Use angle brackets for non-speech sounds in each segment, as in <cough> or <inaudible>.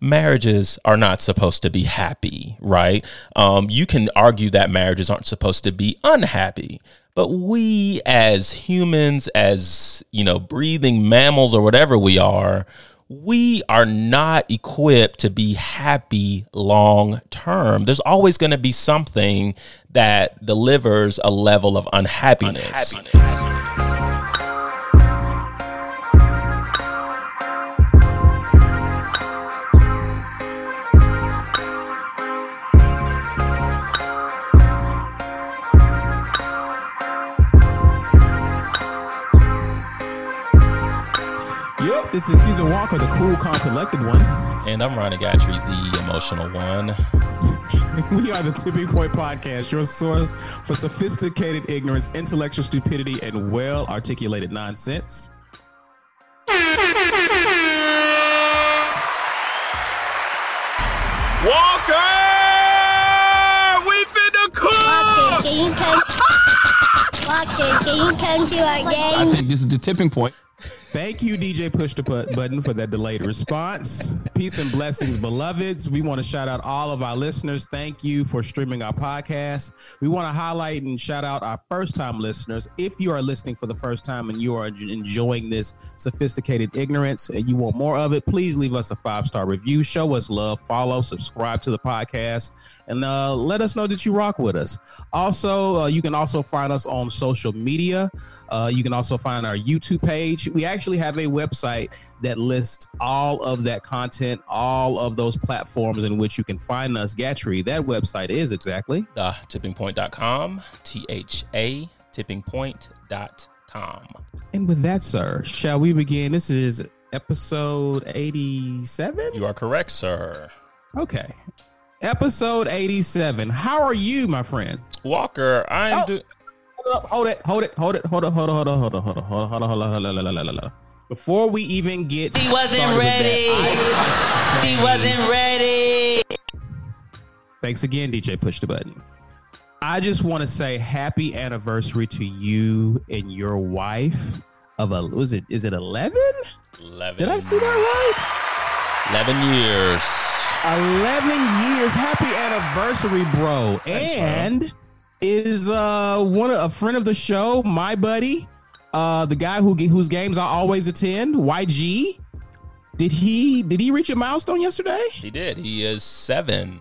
marriages are not supposed to be happy, right? Um, you can argue that marriages aren't supposed to be unhappy. But we as humans, as, you know, breathing mammals or whatever we are, we are not equipped to be happy long term. There's always going to be something that delivers a level of unhappiness. unhappiness. This is Caesar Walker, the cool, calm, collected one. And I'm Ronnie Gatrey, the emotional one. <laughs> we are the Tipping Point Podcast, your source for sophisticated ignorance, intellectual stupidity, and well articulated nonsense. Walker! We finna cook! Walter, can you come? Walter, can you come to our game? I think this is the tipping point. Thank you, DJ Push the Button, for that delayed response. Peace and blessings, beloveds. We want to shout out all of our listeners. Thank you for streaming our podcast. We want to highlight and shout out our first time listeners. If you are listening for the first time and you are enjoying this sophisticated ignorance and you want more of it, please leave us a five star review. Show us love, follow, subscribe to the podcast, and uh, let us know that you rock with us. Also, uh, you can also find us on social media. Uh, you can also find our YouTube page. We actually have a website that lists all of that content, all of those platforms in which you can find us. Gatrey, that website is exactly uh, tippingpoint.com, T H A tippingpoint.com. And with that, sir, shall we begin? This is episode 87. You are correct, sir. Okay. Episode 87. How are you, my friend? Walker, I'm oh. doing hold it, hold it, hold it, hold it, hold it, hold it, hold it, hold it, hold it, hold it, hold it, hold it, hold it, hold it. Before we even get he wasn't ready. That, he wasn't ready. Thanks again, DJ. Push the button. I just want to say happy anniversary to you and your wife of a was it is it 11? 11. Did I see that right? 11 years. 11 years. Happy anniversary, bro. Thanks, and bro is uh one a friend of the show, my buddy, uh the guy who whose games I always attend, YG. Did he did he reach a milestone yesterday? He did. He is seven.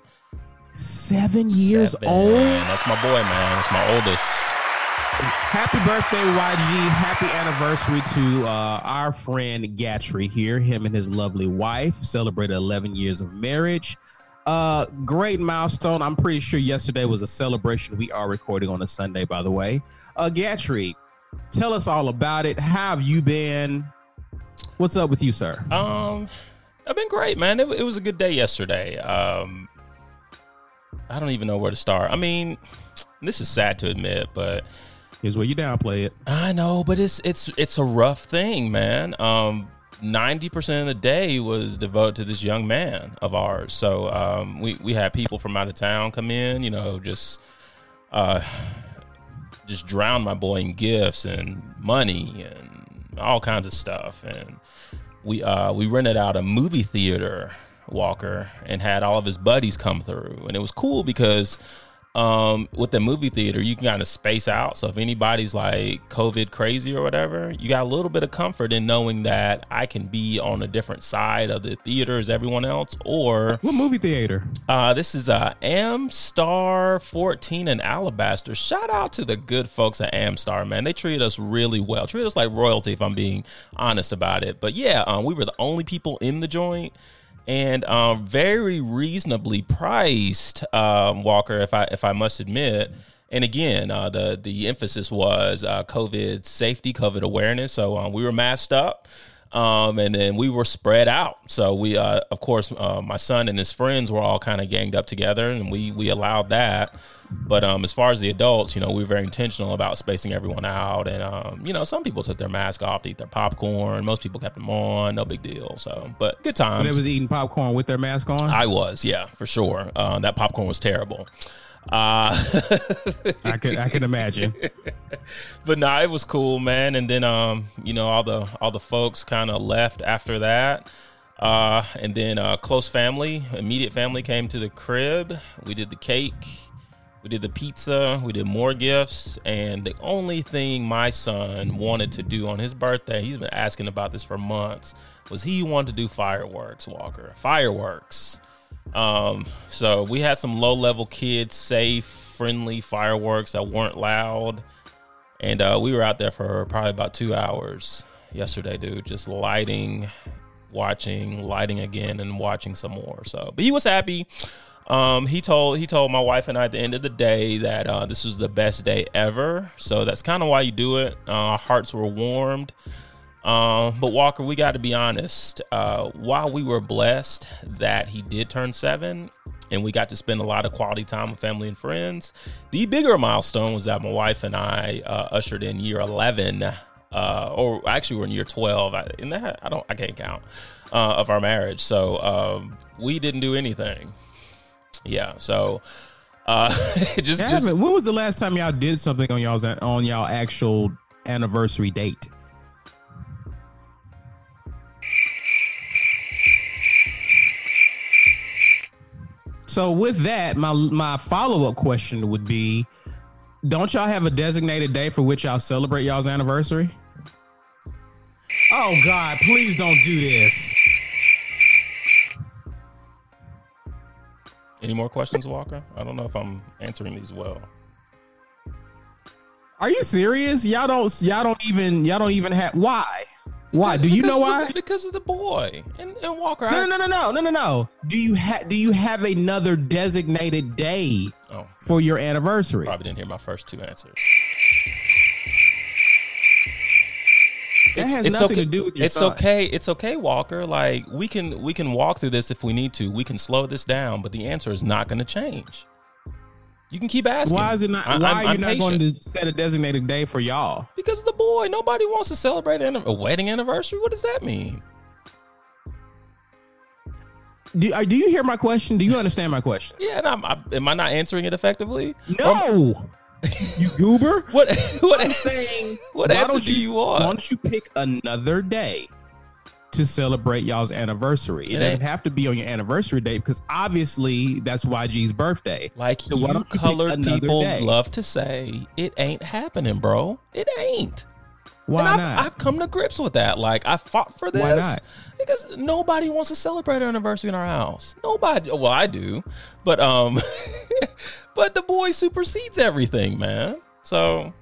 Seven years seven. old. That's my boy, man. That's my oldest. Happy birthday, YG. Happy anniversary to uh, our friend Gatrey here. Him and his lovely wife celebrated 11 years of marriage. Uh, great milestone. I'm pretty sure yesterday was a celebration. We are recording on a Sunday, by the way. Uh, Gatrey, tell us all about it. How have you been? What's up with you, sir? Um, I've been great, man. It, it was a good day yesterday. Um, I don't even know where to start. I mean, this is sad to admit, but here's where you downplay it. I know, but it's it's it's a rough thing, man. Um, 90% of the day was devoted to this young man of ours. So um, we, we had people from out of town come in, you know, just uh, just drown my boy in gifts and money and all kinds of stuff. And we uh, we rented out a movie theater, Walker, and had all of his buddies come through. And it was cool because um, with the movie theater, you can kind of space out. So if anybody's like COVID crazy or whatever, you got a little bit of comfort in knowing that I can be on a different side of the theater as everyone else. Or what movie theater? Uh, this is uh, Amstar 14 in Alabaster. Shout out to the good folks at Amstar, man. They treated us really well. Treated us like royalty, if I'm being honest about it. But yeah, um, we were the only people in the joint and um, very reasonably priced. Um, Walker, if I if I must admit. And again, uh, the the emphasis was uh, COVID safety, COVID awareness. So um, we were masked up. Um, and then we were spread out. So we, uh, of course, uh, my son and his friends were all kind of ganged up together, and we we allowed that. But um, as far as the adults, you know, we were very intentional about spacing everyone out, and um, you know, some people took their mask off to eat their popcorn. Most people kept them on, no big deal. So, but good times. They was eating popcorn with their mask on. I was, yeah, for sure. Uh, that popcorn was terrible. Uh, <laughs> I could I can imagine. <laughs> but no, nah, it was cool, man. And then um, you know, all the all the folks kind of left after that. Uh, and then uh, close family, immediate family came to the crib. We did the cake, we did the pizza, we did more gifts, and the only thing my son wanted to do on his birthday, he's been asking about this for months, was he wanted to do fireworks. Walker, fireworks. Um, so we had some low level kids, safe, friendly fireworks that weren't loud. And uh, we were out there for probably about two hours yesterday, dude, just lighting, watching, lighting again, and watching some more. So, but he was happy. Um, he told he told my wife and I at the end of the day that uh, this was the best day ever. So that's kind of why you do it. Uh, our hearts were warmed. Um, but Walker, we got to be honest. Uh, while we were blessed that he did turn seven, and we got to spend a lot of quality time with family and friends, the bigger milestone was that my wife and I uh, ushered in year eleven, uh, or actually we're in year twelve. I, in that I don't I can't count uh, of our marriage. So um, we didn't do anything. Yeah. So. Uh, <laughs> just, Yeah, just when was the last time y'all did something on y'all's on y'all actual anniversary date? So with that, my my follow up question would be: Don't y'all have a designated day for which y'all celebrate y'all's anniversary? Oh God! Please don't do this. Any more questions, Walker? I don't know if I'm answering these well. Are you serious? Y'all don't y'all don't even y'all don't even have why? Why? Do you know of the- why? because of the boy and, and Walker. No, no, no, no, no, no, no. Do you have do you have another designated day Oh, for your anniversary? probably didn't hear my first two answers. That has nothing to do with your It's son. okay. It's okay, Walker. Like we can we can walk through this if we need to. We can slow this down, but the answer is not going to change. You can keep asking. Why is it not? I- why I'm- are you not patient. going to set a designated day for y'all? Because of the boy. Nobody wants to celebrate an- a wedding anniversary. What does that mean? Do, uh, do you hear my question? Do you understand my question? Yeah, and I'm, I, am I not answering it effectively? No, you goober. <laughs> What what I'm answer, saying, <laughs> what answer don't do you want? Why don't you pick another day to celebrate y'all's anniversary? It, It doesn't have to be on your anniversary date because obviously that's YG's birthday. Like So you don't you pick colored people day? love to say, it ain't happening, bro. It ain't. Why and I've, not? I've come to grips with that. Like I fought for this Why not? because nobody wants to celebrate our anniversary in our house. Nobody. Well, I do, but um, <laughs> but the boy supersedes everything, man. So.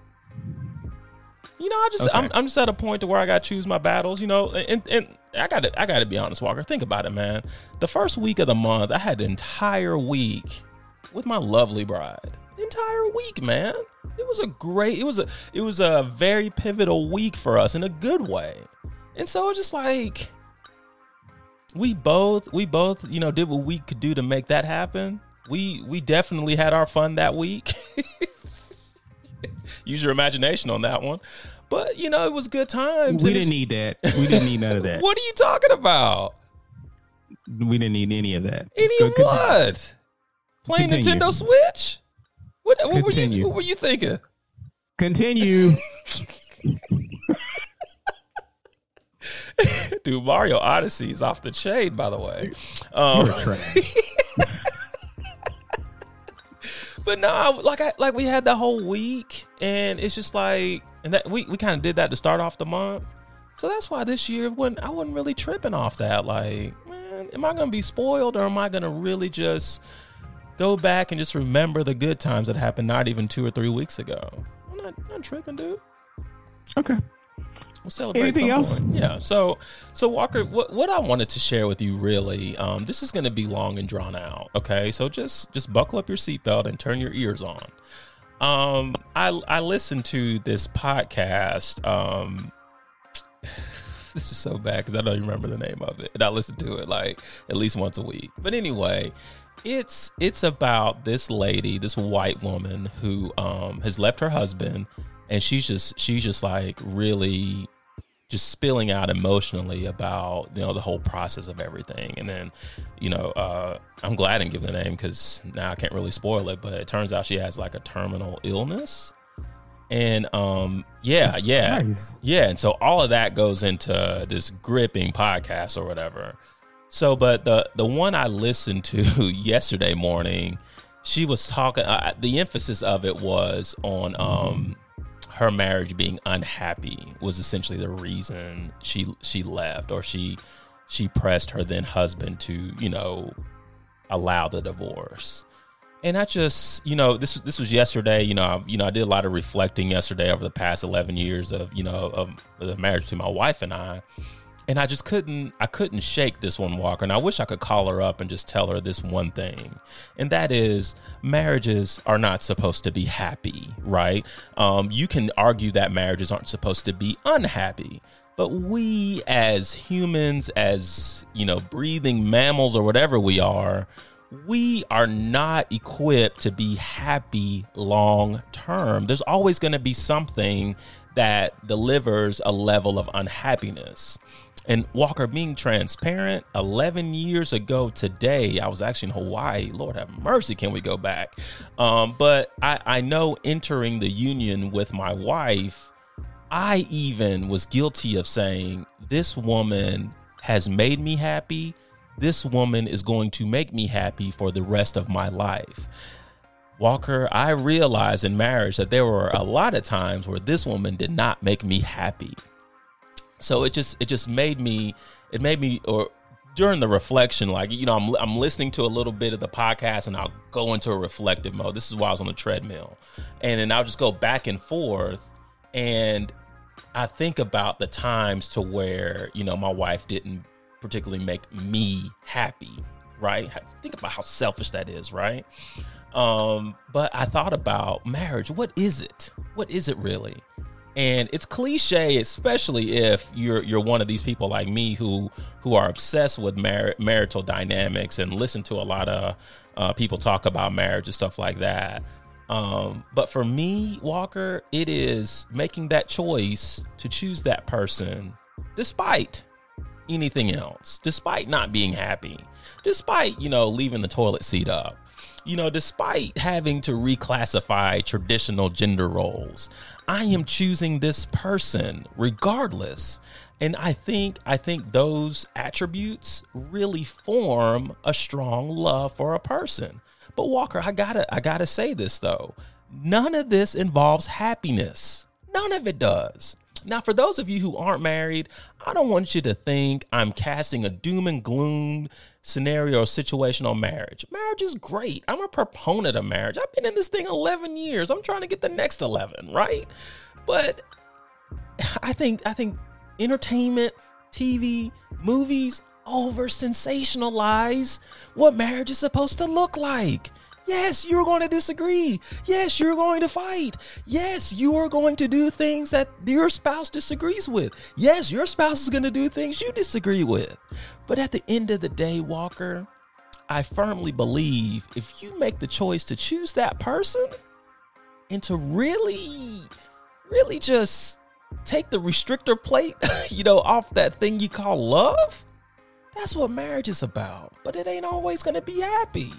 You know, I just Okay. I'm, I'm just at a point to where I got to choose my battles. You know, and and I got to I got to be honest, Walker. Think about it, man. The first week of the month, I had the entire week with my lovely bride. Entire week, man. It was a great. It was a it was a very pivotal week for us in a good way. And so it's just like we both we both you know did what we could do to make that happen. We we definitely had our fun that week. <laughs> Use your imagination on that one. But you know, it was good times. we didn't need that. We didn't need none of that. <laughs> What are you talking about? We didn't need any of that. Any of what? Playing Continue. Nintendo Switch? What, what were you what were you thinking? Continue. <laughs> Dude, Mario Odyssey is off the chain, by the way. Um, <laughs> but no, I- like I like we had that whole week, and it's just like, and that we we kind of did that to start off the month. So that's why this year wasn't I wasn't really tripping off that. Like, man, am I gonna be spoiled, or am I gonna really just go back and just remember the good times that happened not even two or three weeks ago? I'm not, not tripping, dude. Okay. We'll celebrate Anything else? point. Yeah. So, so Walker, what what I wanted to share with you really, um, this is going to be long and drawn out. Okay, so just just buckle up your seatbelt and turn your ears on. Um, I I listened to this podcast. Um, <laughs> this is so bad because I don't even remember the name of it, and I listen to it like at least once a week. But anyway, it's it's about this lady, this white woman who um has left her husband, and she's just she's just like really just spilling out emotionally about you know the whole process of everything and then you know uh i'm glad i didn't give the name because now i can't really spoil it but it turns out she has like a terminal illness and um yeah yeah Nice. yeah and so all of that goes into this gripping podcast or whatever So, but the the one I listened to <laughs> yesterday morning, she was talking. Uh, the emphasis of it was on um, her marriage being unhappy was essentially the reason she she left, or she she pressed her then husband to you know allow the divorce. And I just, you know, this this was yesterday. You know, I, you know, I did a lot of reflecting yesterday over the past eleven years of, you know, of the marriage to my wife and I, and I just couldn't, I couldn't shake this one, Walker. And I wish I could call her up and just tell her this one thing, and that is, marriages are not supposed to be happy, right? Um, you can argue that marriages aren't supposed to be unhappy, but we as humans, as you know, breathing mammals or whatever we are we are not equipped to be happy long term. There's always going to be something that delivers a level of unhappiness. And Walker, being transparent, 11 years ago today, I was actually in Hawaii. Lord have mercy, can we go back? Um, but I, I know entering the union with my wife, I even was guilty of saying, This woman has made me happy this woman is going to make me happy for the rest of my life. Walker, I realized in marriage that there were a lot of times where this woman did not make me happy. So it just it just made me it made me or during the reflection like you know I'm I'm listening to a little bit of the podcast and I'll go into a reflective mode. This is why I was on the treadmill. And then I'll just go back and forth and I think about the times to where, you know, my wife didn't particularly make me happy, right? Think about how selfish that is, right? Um, but I thought about marriage. What is it? What is it really? And it's cliche, especially if you're you're one of these people like me who who are obsessed with mar- marital dynamics and listen to a lot of uh, people talk about marriage and stuff like that. Um, but for me, Walker, it is making that choice to choose that person, despite anything else, despite not being happy, despite, you know, leaving the toilet seat up, you know, despite having to reclassify traditional gender roles. I am choosing this person regardless. And I think I think those attributes really form a strong love for a person. But Walker, I got to I got to say this though. None of this involves happiness. None of it does. Now, for those of you who aren't married, I don't want you to think I'm casting a doom and gloom scenario or situation on marriage. Marriage is great. I'm a proponent of marriage. I've been in this thing 11 years. I'm trying to get the next 11, right? But I think I think entertainment, TV, movies over sensationalize what marriage is supposed to look like. Yes, you're going to disagree. Yes, you're going to fight. Yes, you are going to do things that your spouse disagrees with. Yes, your spouse is going to do things you disagree with. But at the end of the day, Walker, I firmly believe if you make the choice to choose that person and to really, really just take the restrictor plate, <laughs> you know, off that thing you call love, that's what marriage is about. But it ain't always going to be happy.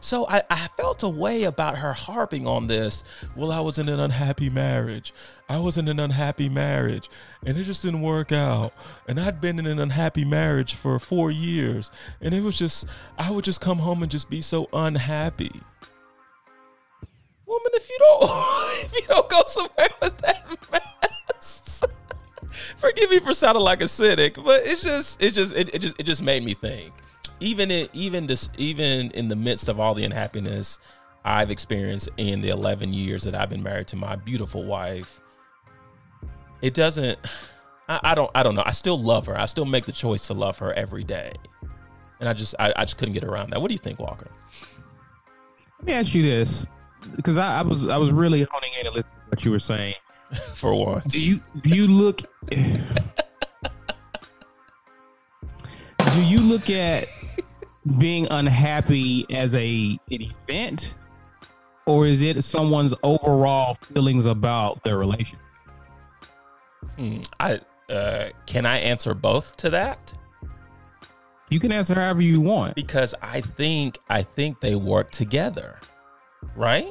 So I, I felt a way about her harping on this. Well, I was in an unhappy marriage. I was in an unhappy marriage and it just didn't work out. And I'd been in an unhappy marriage for four years. And it was just, I would just come home and just be so unhappy. Woman, if you don't, <laughs> if you don't go somewhere with that mess, <laughs> forgive me for sounding like a cynic, but it's just, it just, it, it just, it just made me think even in even this even in the midst of all the unhappiness I've experienced in the 11 years that I've been married to my beautiful wife, it doesn't. I, I don't. I don't know. I still love her. I still make the choice to love her every day, and I just I, I just couldn't get around that. What do you think, Walker? Let me ask you this, because I, I was I was really honing in to listen to what you were saying. <laughs> For once, do you do you look? <laughs> do you look at being unhappy as a an event, or is it someone's overall feelings about their relationship? Hmm, I uh, can I answer both to that? You can answer however you want because I think I think they work together, right?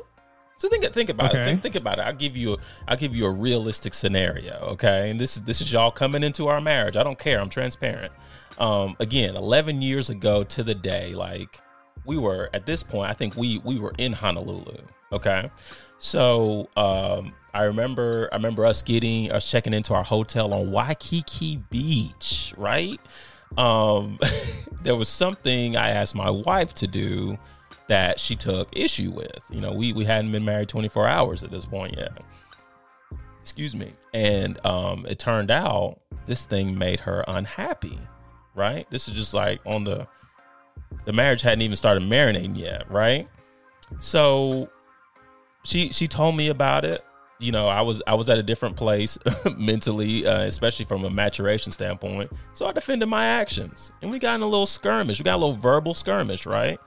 So think think about okay. it. Think, think about it. I'll give you I'll give you a realistic scenario, okay? And this is this is y'all coming into our marriage. I don't care. I'm transparent. Um, again, 11 years ago to the day, like we were at this point, I think we we were in Honolulu. Okay, so um, I remember I remember us getting us checking into our hotel on Waikiki Beach, right? Um, <laughs> there was something I asked my wife to do that she took issue with. You know, we we hadn't been married 24 hours at this point yet. Excuse me. And um, it turned out this thing made her unhappy. Right? This is just like on the the marriage hadn't even started marinating yet, right? So she she told me about it. You know, I was I was at a different place <laughs> mentally, uh, especially from a maturation standpoint. So I defended my actions, and we got in a little skirmish. We got a little verbal skirmish, right?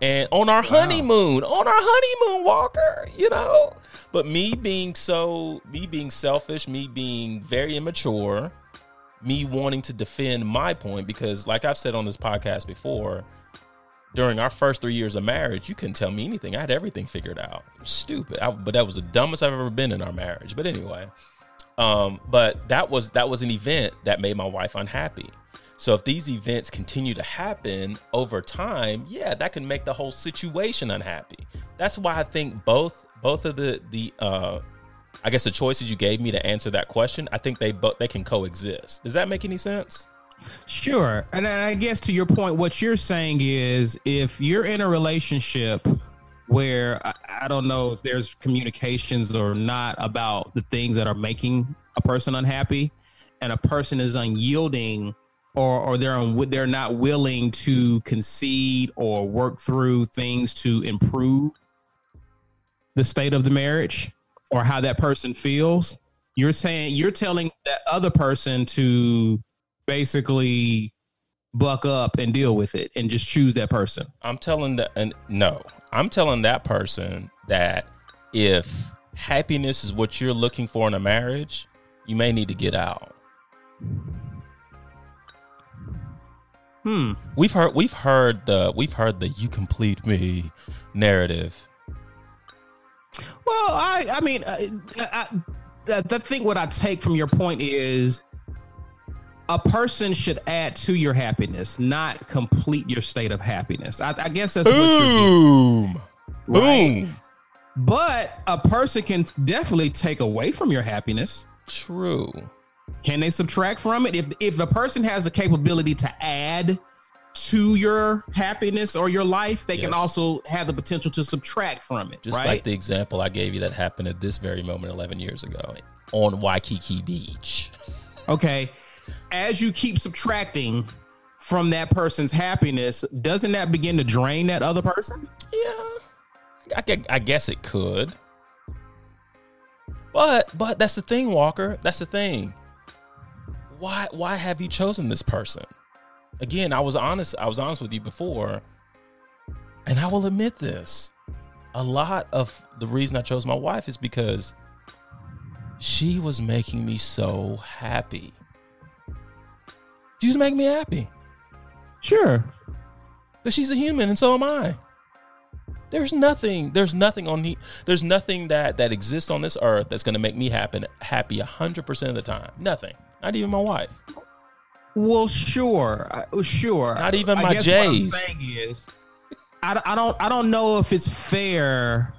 And on our honeymoon, on our honeymoon, Walker, you know. But me being so, me being selfish, me being very immature, me wanting to defend my point because, like I've said on this podcast before, during our first three years of marriage, you couldn't tell me anything. I had everything figured out. Stupid, I, but that was the dumbest I've ever been in our marriage. But anyway, um, but that was that was an event that made my wife unhappy. So if these events continue to happen over time, yeah, that can make the whole situation unhappy. That's why I think both both of the the uh, I guess the choices you gave me to answer that question, I think they both they can coexist. Does that make any sense? Sure. And I guess to your point, what you're saying is if you're in a relationship where I, I don't know if there's communications or not about the things that are making a person unhappy, and a person is unyielding or or they're un, they're not willing to concede or work through things to improve the state of the marriage or how that person feels. You're saying you're telling that other person to basically buck up and deal with it and just choose that person. I'm telling that and no, I'm telling that person that if happiness is what you're looking for in a marriage, you may need to get out. Hmm. We've heard we've heard the we've heard the you complete me narrative. Well, I I mean, uh, I, I, the, the thing what I take from your point is a person should add to your happiness, not complete your state of happiness. I, I guess that's what you're Boom. Right. Boom. But a person can definitely take away from your happiness. True. Can they subtract from it? If if a person has the capability to add to your happiness or your life, they can also have the potential to subtract from it. Just right? like the example I gave you that happened at this very moment 11 years ago on Waikiki Beach. okay. As you keep subtracting from that person's happiness, doesn't that begin to drain that other person? Yeah, I, I guess it could. But but that's the thing, Walker. That's the thing. Why why have you chosen this person? Again, I was honest. I was honest with you before, and I will admit this. A lot of the reason I chose my wife is because she was making me so happy. She was making me happy. Sure. Because she's a human and so am I. There's nothing, there's nothing on the there's nothing that that exists on this earth that's gonna make me happy happy hundred percent of the time. Nothing. Not even my wife. Well, sure, uh, sure. Not even I my guess what I'm J's. saying is, I, I don't, I don't know if it's fair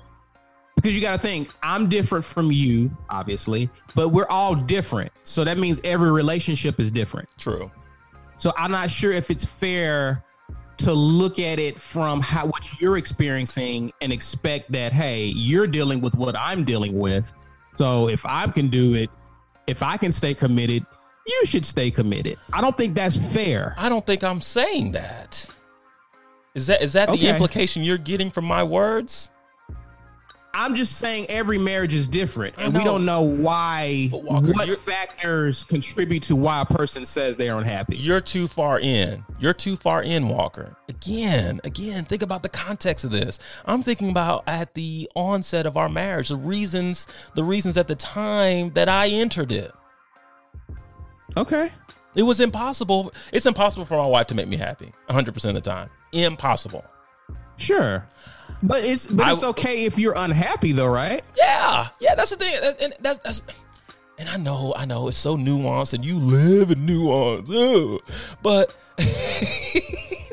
because you got to think I'm different from you, obviously, but we're all different. So that means every relationship is different. True. So I'm not sure if it's fair to look at it from how what you're experiencing and expect that hey, you're dealing with what I'm dealing with. So if I can do it, if I can stay committed, you should stay committed. I don't think that's fair. I don't think I'm saying that. Is that is that the Okay. implication you're getting from my words? I'm just saying every marriage is different, and we don't know why. Walker, what factors contribute to why a person says they're unhappy? You're too far in. You're too far in, Walker. Again, again, think about the context of this. I'm thinking about at the onset of our marriage, the reasons, the reasons at the time that I entered it. Okay, It was impossible. It's impossible for my wife to make me happy 100% of the time. Impossible. sure, but it's but I- it's okay if you're unhappy though, right? Yeah. Yeah, that's the thing. And that's, that's and I know, I know, it's so nuanced, and you live in nuance. But <laughs>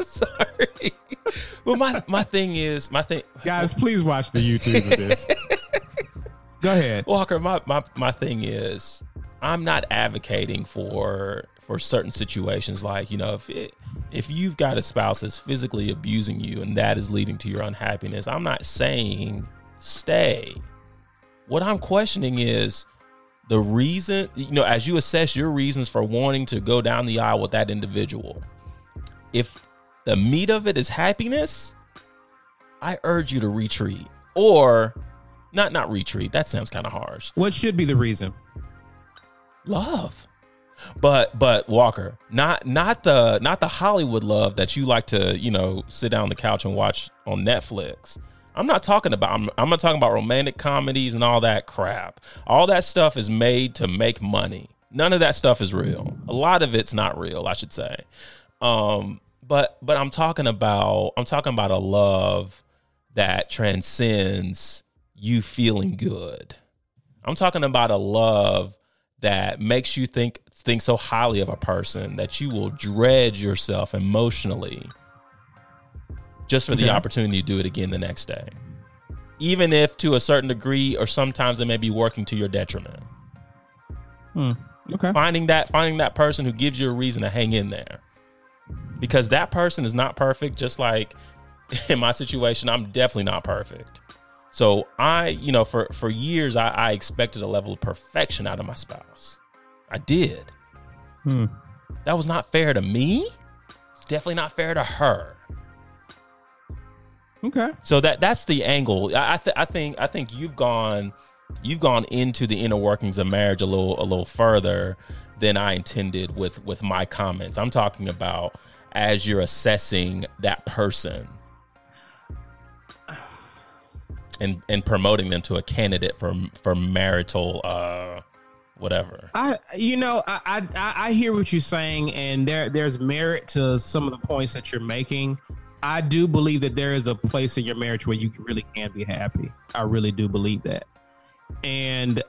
sorry, but my my thing is, my thing, Guys, please watch the YouTube of this. <laughs> Go ahead. Walker, my, my my thing is, I'm not advocating for for certain situations. Like you know, if it, if you've got a spouse that's physically abusing you and that is leading to your unhappiness, I'm not saying stay. What I'm questioning is the reason. You know, as you assess your reasons for wanting to go down the aisle with that individual, if the meat of it is happiness, I urge you to retreat or not not retreat. That sounds kind of harsh. What should be the reason? Love. But but Walker, not not the not the Hollywood love that you like to, you know, sit down on the couch and watch on Netflix. I'm not talking about I'm, I'm not talking about romantic comedies and all that crap. All that stuff is made to make money. None of that stuff is real. A lot of it's not real, I should say. Um but but I'm talking about I'm talking about a love that transcends you feeling good. I'm talking about a love that makes you think think so highly of a person that you will dread yourself emotionally just for the Okay. opportunity to do it again the next day. Even if to a certain degree or sometimes it may be working to your detriment. Hmm, okay. Finding that finding that person who gives you a reason to hang in there. Because that person is not perfect just like <laughs> in my situation I'm definitely not perfect. So I, you know, for for years I, I expected a level of perfection out of my spouse. I did. Hmm. That was not fair to me. It's definitely not fair to her. Okay. So that that's the angle. I th- I think I think you've gone you've gone into the inner workings of marriage a little a little further than I intended with with my comments. I'm talking about as you're assessing that person and and promoting them to a candidate for for marital uh whatever. I, you know, I, I, I hear what you're saying, and there, there's merit to some of the points that you're making. I do believe that there is a place in your marriage where you really can be happy. I really do believe that, and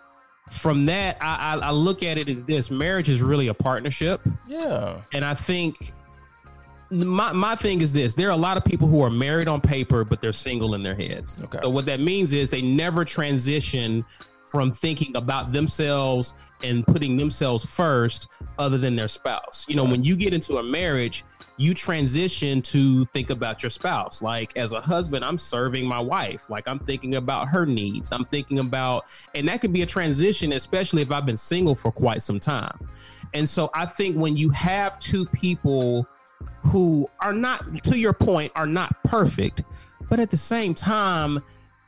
from that, I, I, I look at it as this: marriage is really a partnership, Yeah. and I think my my thing is this: there are a lot of people who are married on paper, but they're single in their heads. Okay. So what that means is they never transition from thinking about themselves and putting themselves first, other than their spouse. You know, when you get into a marriage, you transition to think about your spouse. Like as a husband, I'm serving my wife. Like I'm thinking about her needs. I'm thinking about, and that can be a transition, especially if I've been single for quite some time. And so I think when you have two people who are not to your point are not perfect but at the same time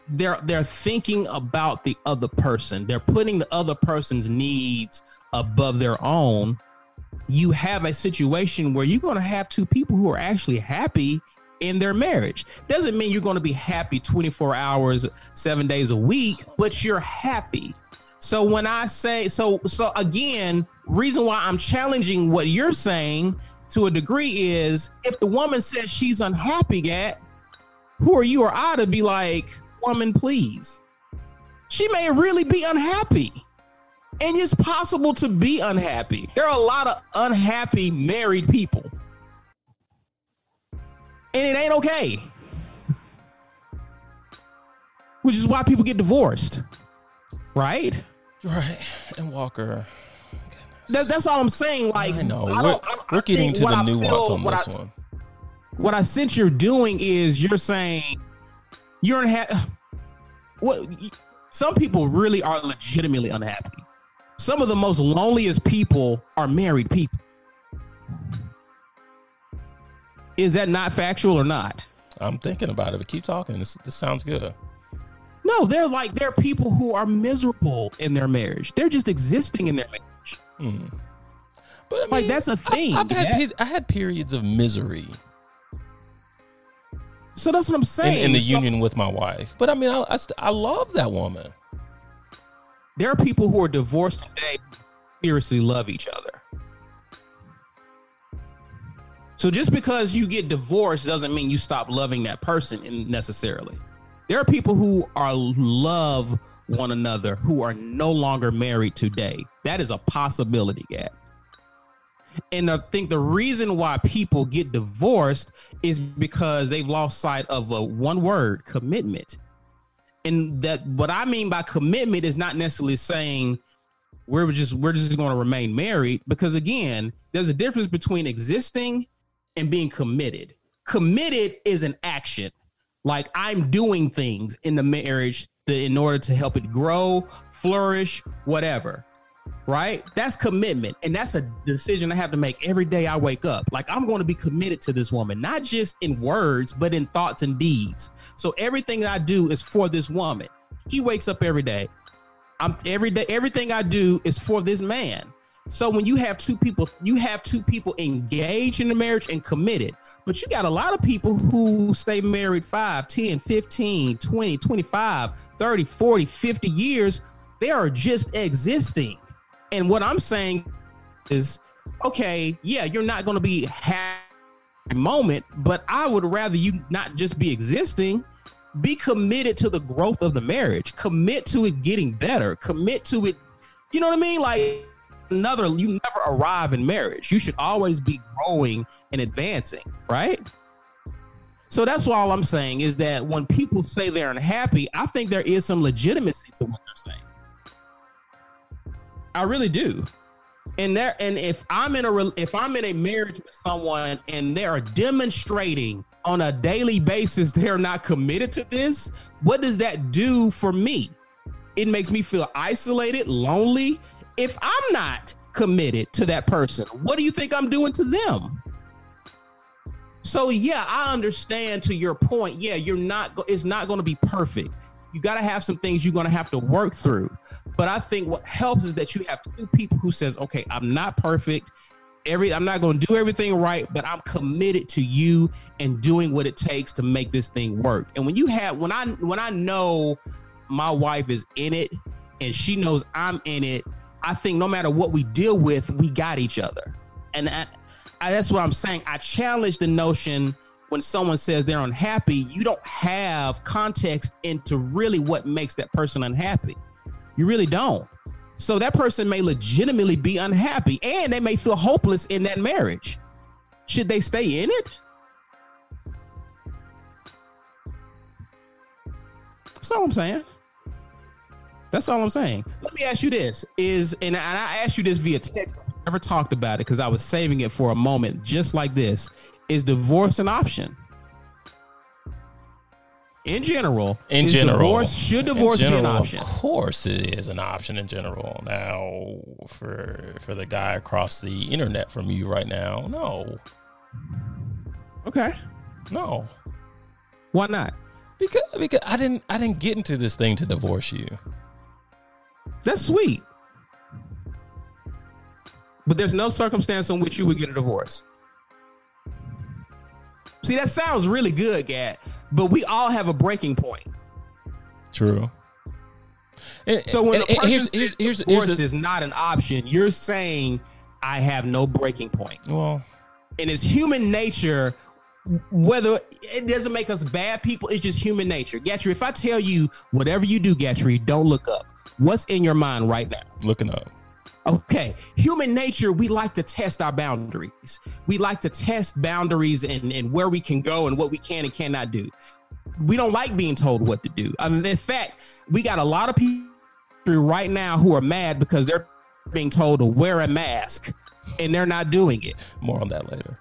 they're they're thinking about the other person. They're putting the other person's needs above their own. You have a situation where you're going to have two people who are actually happy in their marriage. Doesn't mean you're going to be happy 24 hours 7 days a week but you're happy. So when I say so, so again, reason why I'm challenging what you're saying to a degree is if the woman says she's unhappy, Gat, who are you or I to be like, woman, please? She may really be unhappy. And it's possible to be unhappy. There are a lot of unhappy married people. And it ain't okay. Which is why people get divorced. Right? Right. And Walker. That, that's all I'm saying. Like I know. I we're, I- we're getting to the nuance feel- on what this one. What I sense you're doing is you're saying you're unhappy. <sighs> What? Some people really are legitimately unhappy. Some of the most loneliest people are married people. Is that not factual or not? I'm thinking about it, but keep talking. This this sounds good. No, they're like they're people who are miserable in their marriage. They're just existing in their marriage. But I mean, Like, that's a thing, I, have had yeah. I had periods of misery So that's what I'm saying. in the So- union with my wife. But I mean, I I, st- I love that woman. there are people who are divorced today who seriously love each other. So just because you get divorced doesn't mean you stop loving that person necessarily. There are people who are love one another who are no longer married today. That is a possibility, Gat. And I think the reason why people get divorced is because they've lost sight of a one word commitment. And that what I mean by commitment is not necessarily saying we're just we're just going to remain married because again, there's a difference between existing and being committed. Committed is an action. Like I'm doing things in the marriage to, in order to help it grow, flourish, whatever right? That's commitment. And that's a decision I have to make every day I wake up. Like I'm going to be committed to this woman, not just in words, but in thoughts and deeds. So everything I do is for this woman. He wakes up every day. I'm every day, everything I do is for this man. So when you have two people, you have two people engaged in the marriage and committed. But you got a lot of people who stay married 5, 10, 15, 20, 25, 30, 40, 50 years. They are just existing and what I'm saying is, okay, yeah, you're not going to be happy moment, but I would rather you not just be existing, be committed to the growth of the marriage, commit to it getting better, commit to it. You know what I mean? Like another, you never arrive in marriage. You should always be growing and advancing, right? So that's why all I'm saying is that when people say they're unhappy, I think there is some legitimacy to what they're saying. I really do. And there, and if I'm in a if I'm in a marriage with someone and they are demonstrating on a daily basis they're not committed to this, what does that do for me? It makes me feel isolated, lonely. If I'm not committed to that person, what do you think I'm doing to them? So yeah, I understand to your point. Yeah, you're not it's not going to be perfect. You got to have some things you're going to have to work through. But I think what helps is that you have two people who says, "Okay, I'm not perfect. Every I'm not going to do everything right, but I'm committed to you and doing what it takes to make this thing work." And when you have when I when I know my wife is in it and she knows I'm in it, I think no matter what we deal with, we got each other. And I, I, that's what I'm saying. I challenge the notion when someone says they're unhappy, you don't have context into really what makes that person unhappy. You really don't. So that person may legitimately be unhappy and they may feel hopeless in that marriage. Should they stay in it? That's all I'm saying. That's all I'm saying. Let me ask you this: Is and I asked you this via text. I never talked about it because I was saving it for a moment, just like this. Is divorce an option? in general, in general, divorce, should divorce general, be an option? Of course, it is an option in general. Now, for for the guy across the internet from you right now, no. Okay. No. Why not? Because because I didn't I didn't get into this thing to divorce you. That's sweet. But there's no circumstance in which you would get a divorce. See, that sounds really good, Gat, but we all have a breaking point. True. so when the person here's, here's, here's, divorce here's the, is not an option, you're saying I have no breaking point. Well, and it's human nature. Whether it doesn't make us bad people, it's just human nature. Gatrey, if I tell you whatever you do, Gatrey, don't look up. What's in your mind right now? Looking up. Okay, human nature, we like to test our boundaries. We like to test boundaries and, and where we can go and what we can and cannot do. We don't like being told what to do. I mean, in fact, we got a lot of people right now who are mad because they're being told to wear a mask and they're not doing it. More on that later.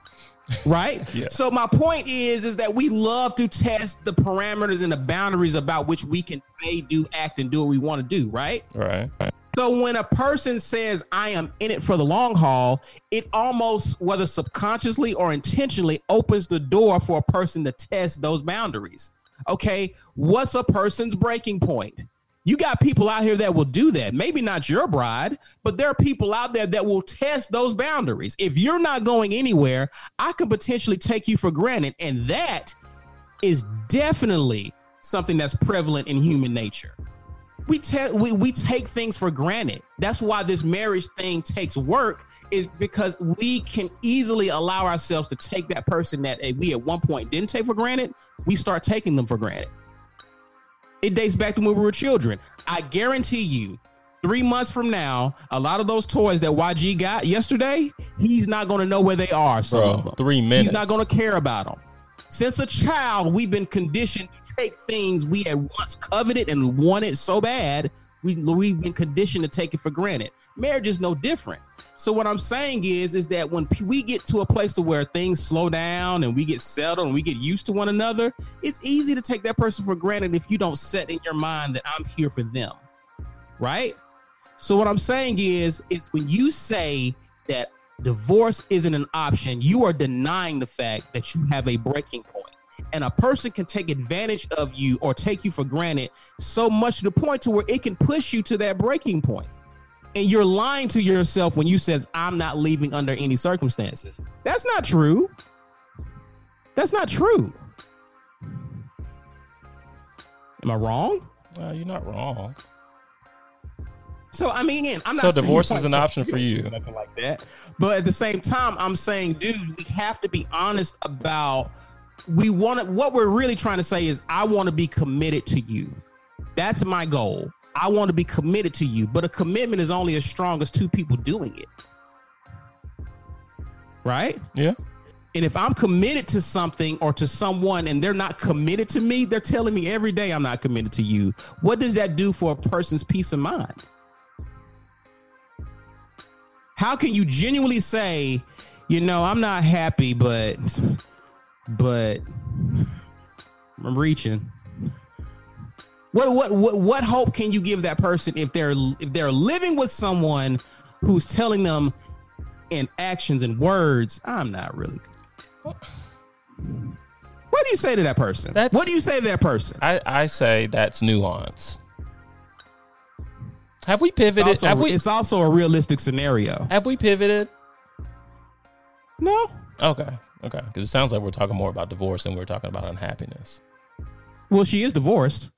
Right yeah. so my point is is that we love to test the parameters and the boundaries about which we can say do act and do what we want to do right right so when a person says I am in it for the long haul, it almost whether subconsciously or intentionally opens the door for a person to test those boundaries. Okay, what's a person's breaking point? You got people out here that will do that. Maybe not your bride, but there are people out there that will test those boundaries. If you're not going anywhere, I can potentially take you for granted. And that is definitely something that's prevalent in human nature we, te- we we take things for granted. That's why this marriage thing takes work is because we can easily allow ourselves to take that person that eh, we at one point didn't take for granted. We start taking them for granted. It dates back to when we were children. I guarantee you, three months from now, a lot of those toys that YG got yesterday, he's not going to know where they are. Bro, three minutes. He's not going to care about them. Since a child, we've been conditioned to take things we had once coveted and wanted so bad. We, we've been conditioned to take it for granted. Marriage is no different. So what I'm saying is, is that when we get to a place to where things slow down and we get settled and we get used to one another, it's easy to take that person for granted if you don't set in your mind that I'm here for them, right? So what I'm saying is, is when you say that divorce isn't an option, you are denying the fact that you have a breaking point. And a person can take advantage of you or take you for granted so much to the point to where it can push you to that breaking point. And you're lying to yourself when you says I'm not leaving under any circumstances. That's not true. That's not true. Am I wrong? Uh, you're not wrong. So I mean, again, I'm not. So divorce is an option for you. nothing like that. But at the same time, I'm saying, dude, we have to be honest about we want to. What we're really trying to say is, I want to be committed to you. That's my goal. I want to be committed to you. But a commitment is only as strong as two people doing it. Right? Yeah. And if I'm committed to something or to someone and they're not committed to me, they're telling me every day I'm not committed to you. What does that do for a person's peace of mind? How can you genuinely say, you know, I'm not happy, but but <laughs> I'm reaching. What what what what hope can you give that person if they're if they're living with someone who's telling them in actions and words, I'm not really. What do you say to that person? That's- what do you say to that person? I, I say that's nuance. Have we pivoted? also, have we it's also a realistic scenario. have we pivoted? No. Okay. Okay. Because it sounds like we're talking more about divorce than we're talking about unhappiness. Well, she is divorced.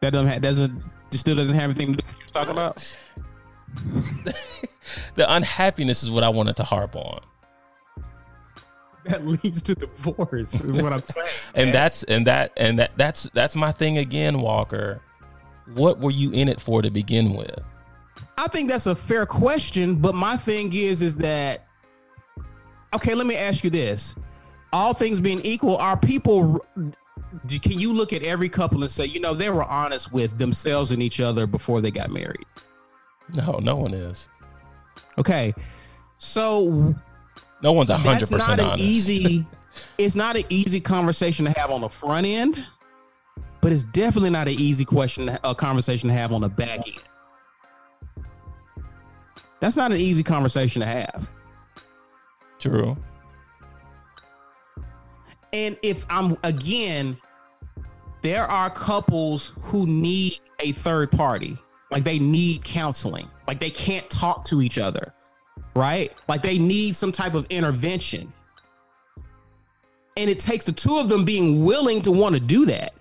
That doesn't ha- doesn't still doesn't have anything to do with what you're talking about. <laughs> The unhappiness is what I wanted to harp on. That leads to divorce, is what I'm saying. <laughs> And that's and that and that that's that's my thing again, Walker. What were you in it for to begin with? I think that's a fair question, but my thing is, is that okay? Let me ask you this: All things being equal, are people? Can you look at every couple and say, you know, they were honest with themselves and each other before they got married? No, no one is. Okay, so No one's hundred that's not percent an honest. easy. <laughs> it's not an easy conversation to have on the front end, but it's definitely not an easy question, a conversation to have on the back end. That's not an easy conversation to have. True. And if I'm again, there are couples who need a third party. Like they need counseling. Like they can't talk to each other. Right? Like they need some type of intervention. And it takes the two of them being willing to want to do that.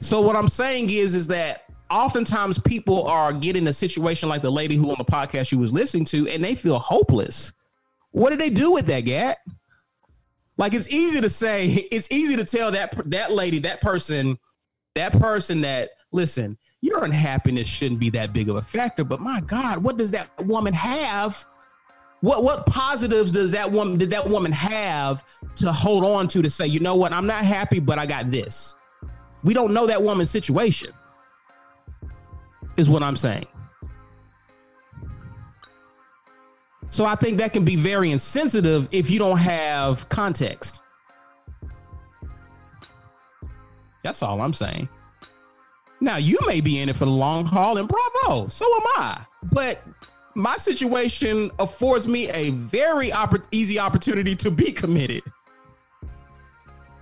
So what I'm saying is is that oftentimes people are getting a situation like the lady who on the podcast you was listening to and they feel hopeless. What do they do with that, Gat? Like it's easy to say, <laughs> it's easy to tell that that lady, that person, that person that listen, your unhappiness shouldn't be that big of a factor. But my God, what does that woman have? What what positives does that woman did that woman have to hold on to to say, you know what, I'm not happy, but I got this. We don't know that woman's situation. Is what I'm saying. So I think that can be very insensitive if you don't have context. That's all I'm saying. Now you may be in it for the long haul, and bravo, so am I. But my situation affords me a very easy opportunity to be committed.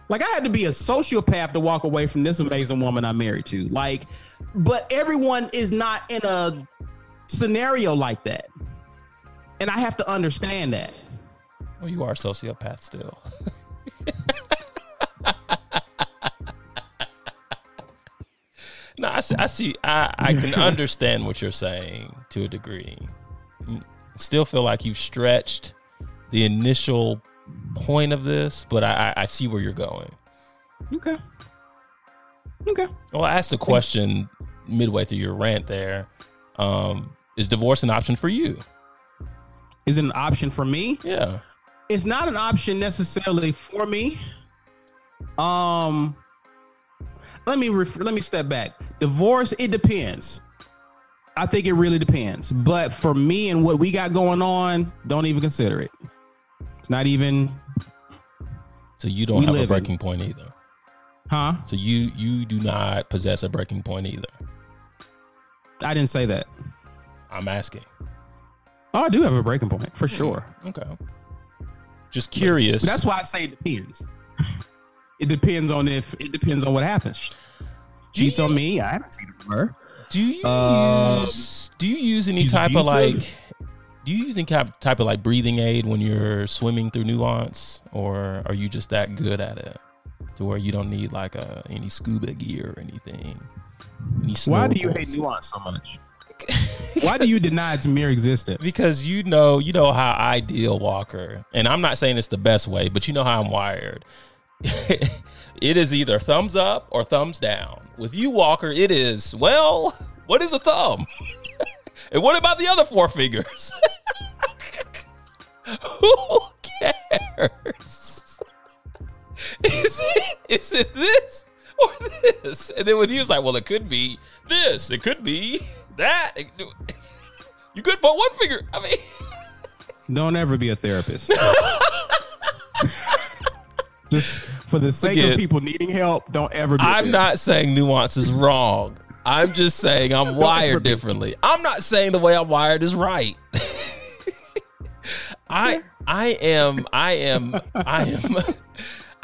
Like I had to be a sociopath to walk away from this amazing woman I'm married to. Like, but everyone is not in a scenario like that. And I have to understand that. Well, you are a sociopath still. <laughs> no, I see. I, see I, I can <laughs> understand what you're saying to a degree. Still feel like you've stretched the initial point of this, but I, I, I see where you're going. Okay. Okay. Well, I asked a question midway through your rant there. Um, is divorce an option for you? Is it an option for me? Yeah. It's not an option necessarily for me. Um, let me ref- let me step back. Divorce, it depends. I think it really depends. But for me and what we got going on, don't even consider it. It's not even, So you don't have a breaking point either. huh? So you you do not possess a breaking point either. I didn't say that. I'm asking. Oh, I do have a breaking point for sure. Okay. Just curious. But that's why I say it depends. <laughs> it depends on if it depends on what happens. Cheats on me. I haven't seen it from her. Do you Um, use do you use any type of like do you use any type type of like breathing aid when you're swimming through nuance, or are you just that good at it to where you don't need like a any scuba gear or anything? Any Why do you hate nuance so much? <laughs> Why do you deny its mere existence? Because you know, you know how I deal, Walker, and I'm not saying it's the best way, but you know how I'm wired. <laughs> it is either thumbs up or thumbs down. With you, Walker, it is well. What is a thumb? <laughs> and what about the other four fingers? Who cares? Is it is it this or this? And then with you, it's like, well, it could be this. It could be that. Eh, <laughs> you could put one finger. I mean, <laughs> Don't ever be a therapist. <laughs> Just for the sake Again, of people needing help, don't ever be. I'm not saying nuance is wrong. I'm just saying I'm wired differently. I'm not saying the way I'm wired is right. I I am I am I am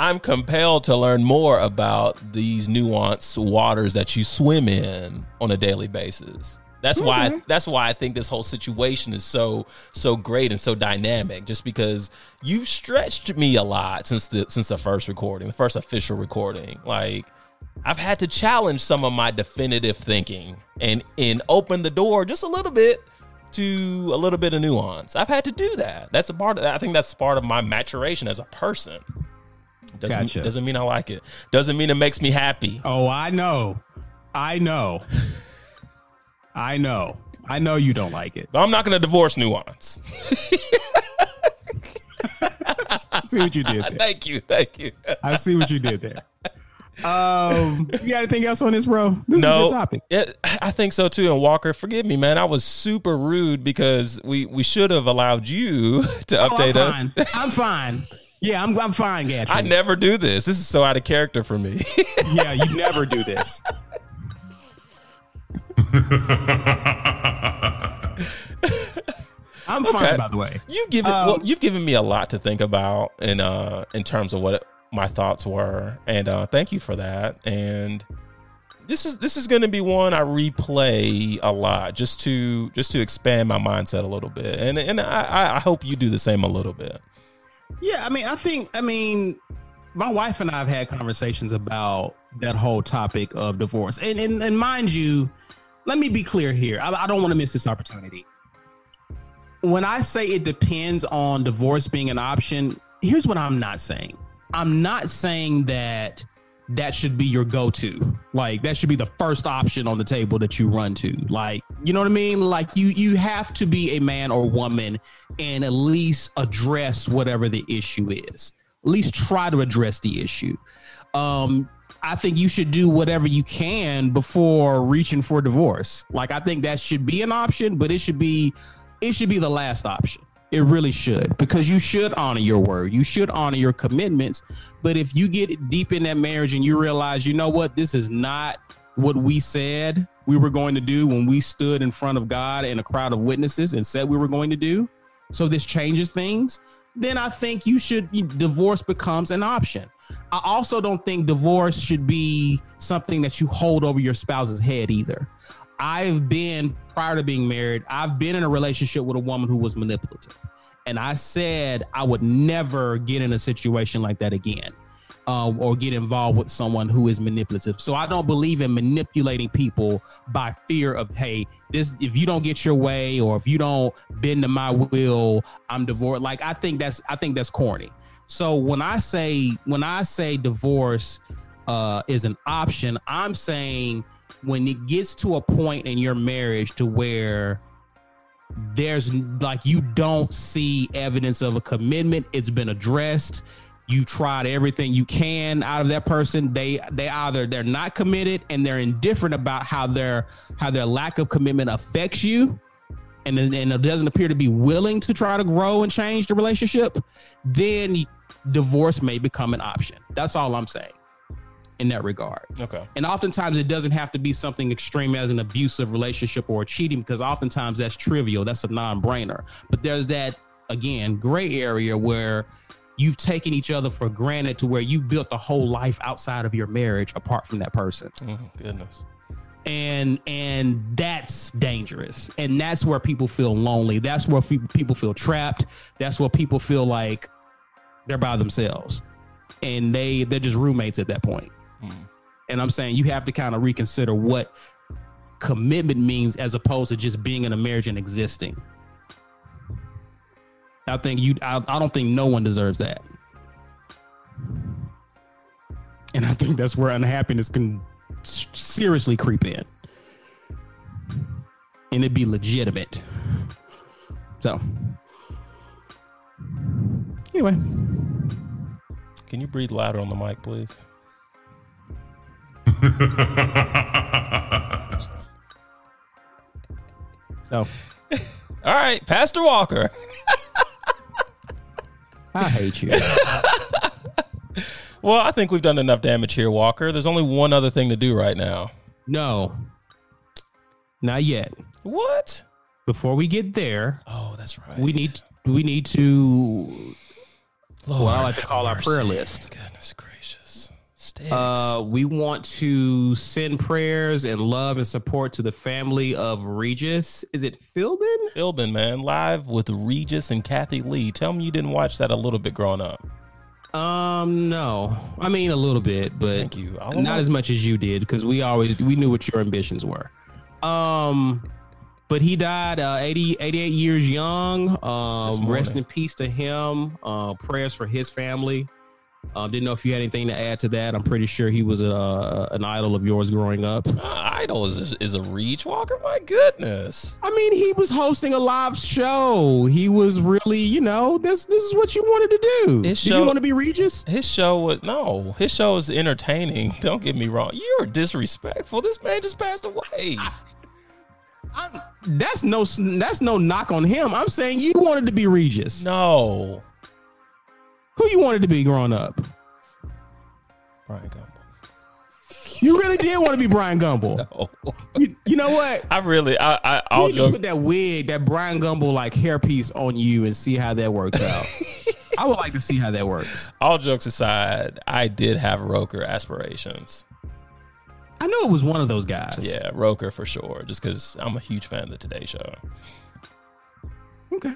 I'm compelled to learn more about these nuanced waters that you swim in on a daily basis. That's why Okay. that's why I think this whole situation is so so great and so dynamic. Just because you've stretched me a lot since the since the first recording, the first official recording. Like I've had to challenge some of my definitive thinking and and open the door just a little bit to a little bit of nuance. I've had to do that. That's a part of I think that's part of my maturation as a person. Doesn't Gotcha. doesn't mean I like it. Doesn't mean it makes me happy. Oh, I know. I know. <laughs> I know. I know you don't like it. But I'm not going to divorce nuance. I <laughs> see what you did there. thank you, thank you. I see what you did there. Um, you got anything else on this, bro? This is a no topic. It, I think so too. And Walker, forgive me, man. I was super rude because we we should have allowed you <laughs> to Oh, update I'm us. fine. I'm fine. Yeah, I'm I'm fine, Gatrey. I never do this. This is so out of character for me. <laughs> yeah, you never do this. <laughs> I'm fine, Okay. by the way. you given Um, well, you've given me a lot to think about in uh in terms of what my thoughts were, and uh thank you for that. And this is this is going to be one I replay a lot just to just to expand my mindset a little bit, and and I I- I hope you do the same a little bit. Yeah, I mean, I think, I mean, my wife and I have had conversations about that whole topic of divorce, and and, and mind you, let me be clear here. I, I don't want to miss this opportunity. When I say it depends on divorce being an option, here's what I'm not saying. I'm not saying that that should be your go-to. Like that should be the first option on the table that you run to. Like, you know what I mean? Like you you have to be a man or woman and at least address whatever the issue is. At least try to address the issue. Um I think you should do whatever you can before reaching for divorce. Like I think that should be an option, but it should be it should be the last option. It really should because you should honor your word. You should honor your commitments. But if you get deep in that marriage and you realize, you know what, this is not what we said we were going to do when we stood in front of God and a crowd of witnesses and said we were going to do. So this changes things. Then I think you should divorce becomes an option. I also don't think divorce should be something that you hold over your spouse's head either. I've been prior to being married, I've been in a relationship with a woman who was manipulative. And I said I would never get in a situation like that again. Um, or get involved with someone who is manipulative. So I don't believe in manipulating people by fear of, hey, this if you don't get your way or if you don't bend to my will, I'm divorced. Like I think that's I think that's corny. So when I say when I say divorce uh, is an option, I'm saying when it gets to a point in your marriage to where there's like you don't see evidence of a commitment, it's been addressed. You tried everything you can out of that person. They they either they're not committed and they're indifferent about how their how their lack of commitment affects you, and and it doesn't appear to be willing to try to grow and change the relationship. Then divorce may become an option. That's all I'm saying in that regard. Okay. And oftentimes it doesn't have to be something extreme as an abusive relationship or cheating because oftentimes that's trivial. That's a non-brainer. But there's that again gray area where you've taken each other for granted to where you built a whole life outside of your marriage apart from that person. Oh, goodness. And and that's dangerous. And that's where people feel lonely. That's where people feel trapped. That's where people feel like they're by themselves. And they they're just roommates at that point. And I'm saying you have to kind of reconsider what commitment means as opposed to just being in a marriage and existing. I think you I, I don't think no one deserves that. And I think that's where unhappiness can seriously creep in. And it'd be legitimate. So anyway, Can you breathe louder on the mic, please? <laughs> so <laughs> All right, Pastor Walker. <laughs> I hate you. Well, I think we've done enough damage here, Walker. There's only one other thing to do right now. no. Not yet. What? Before we get there, Oh, that's right. we need we need to Lord, what I like to call our prayer list. Goodness gracious. Sticks. Uh, we want to send prayers and love and support to the family of Regis. Is it Philbin? Philbin, man, live with Regis and Kathie Lee. Tell me you didn't watch that a little bit growing up. Um, no. I mean a little bit, but Thank you. Not as much as you did because we always we knew what your ambitions were. Um, but he died uh, 80, 88 years young. Um, rest in peace to him. Uh, prayers for his family. Uh, didn't know if you had anything to add to that. I'm pretty sure he was a, an idol of yours growing up. Uh, Idol is, is a reach, Walker. My goodness. I mean, he was hosting a live show. He was really, you know, this this is what you wanted to do. His Did show- you want to be Regis? His show was no. His show is entertaining. <laughs> Don't get me wrong. You're disrespectful. This man just passed away. I'm, that's no that's no knock on him. I'm saying you wanted to be Regis. No. Who you wanted to be growing up? Brian Gumbel. You really did want to be Brian Gumbel. Oh. You, you know what? I really, I, I, You all need to jokes. put that wig, that Brian Gumbel like hairpiece on you and see how that works out. <laughs> I would like to see how that works. All jokes aside, I did have Roker aspirations. I know it was one of those guys. Yeah, Roker for sure. Just because I'm a huge fan of the Today Show. Okay.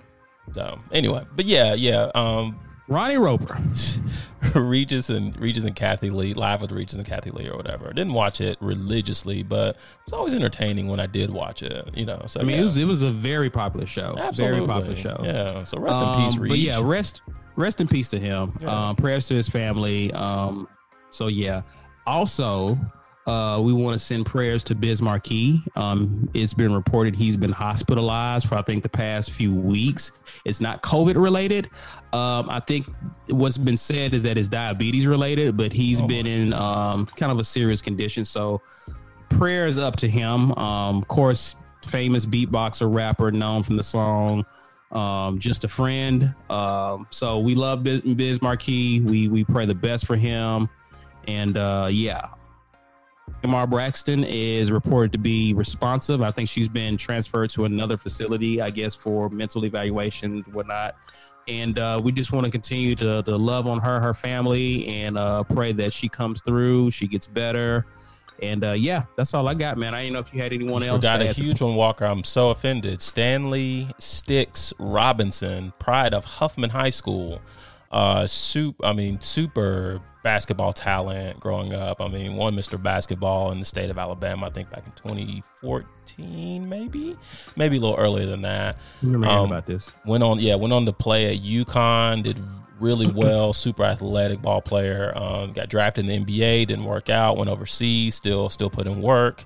So anyway, but yeah, yeah. Um, Ronnie Roper. <laughs> Regis and Regis and Kathie Lee, live with Regis and Kathie Lee or whatever. Didn't watch it religiously, but it was always entertaining when I did watch it. You know, so I mean, yeah. it was it was a very popular show. Absolutely. Very popular show. Yeah. So rest in peace, Um, Regis. But yeah, rest rest in peace to him. Yeah. Um, prayers to his family. Um, so yeah. Also, uh, we want to send prayers to Biz Markie. Um, it's been reported he's been hospitalized for I think the past few weeks. It's not COVID related. Um, I think what's been said is that it's diabetes related, but he's Oh, been in um, kind of a serious condition. So prayers up to him. Um, of course, famous beatboxer rapper known from the song um, "Just a Friend." Um, so we love Biz, Biz Markie. We we pray the best for him, and uh, yeah. Tamar Braxton is reported to be responsive. I think she's been transferred to another facility, I guess, for mental evaluation, whatnot. And uh, we just want to continue to, to love on her, her family, and uh, pray that she comes through, she gets better. And uh, yeah, that's all I got, man. I didn't know if you had anyone You else. To a add to- huge one, Walker. I'm so offended. Stanley Sticks Robinson, pride of Huffman High School. uh, soup. I mean, super basketball talent growing up. I mean, won Mr. Basketball in the state of Alabama. I think back in 2014, maybe, maybe a little earlier than that. I remember hearing Um, about this. Went on, yeah, went on to play at UConn. Did really well. <clears throat> super athletic ball player. Um, got drafted in the NBA. Didn't work out. Went overseas. Still, still put in work.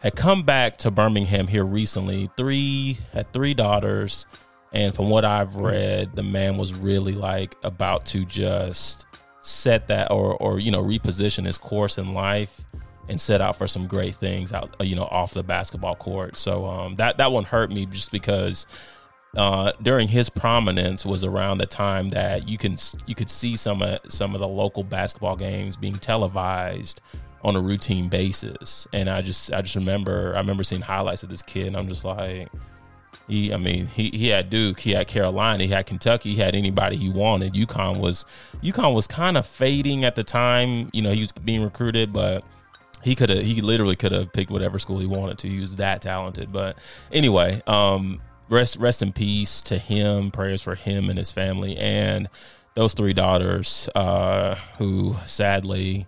Had come back to Birmingham here recently. Three had three daughters, and from what I've read, the man was really like about to just set that or or you know reposition his course in life and set out for some great things out you know off the basketball court. So um, that that one hurt me just because uh, during his prominence was around the time that you can you could see some of some of the local basketball games being televised on a routine basis, and I just I just remember I remember seeing highlights of this kid, and I'm just like. He, I mean, he, he had Duke, he had Carolina, he had Kentucky, he had anybody he wanted. UConn was UConn was kind of fading at the time. You know, he was being recruited, but he could have he literally could have picked whatever school he wanted to. He was that talented. But anyway, um, rest rest in peace to him. Prayers for him and his family and those three daughters, uh, who sadly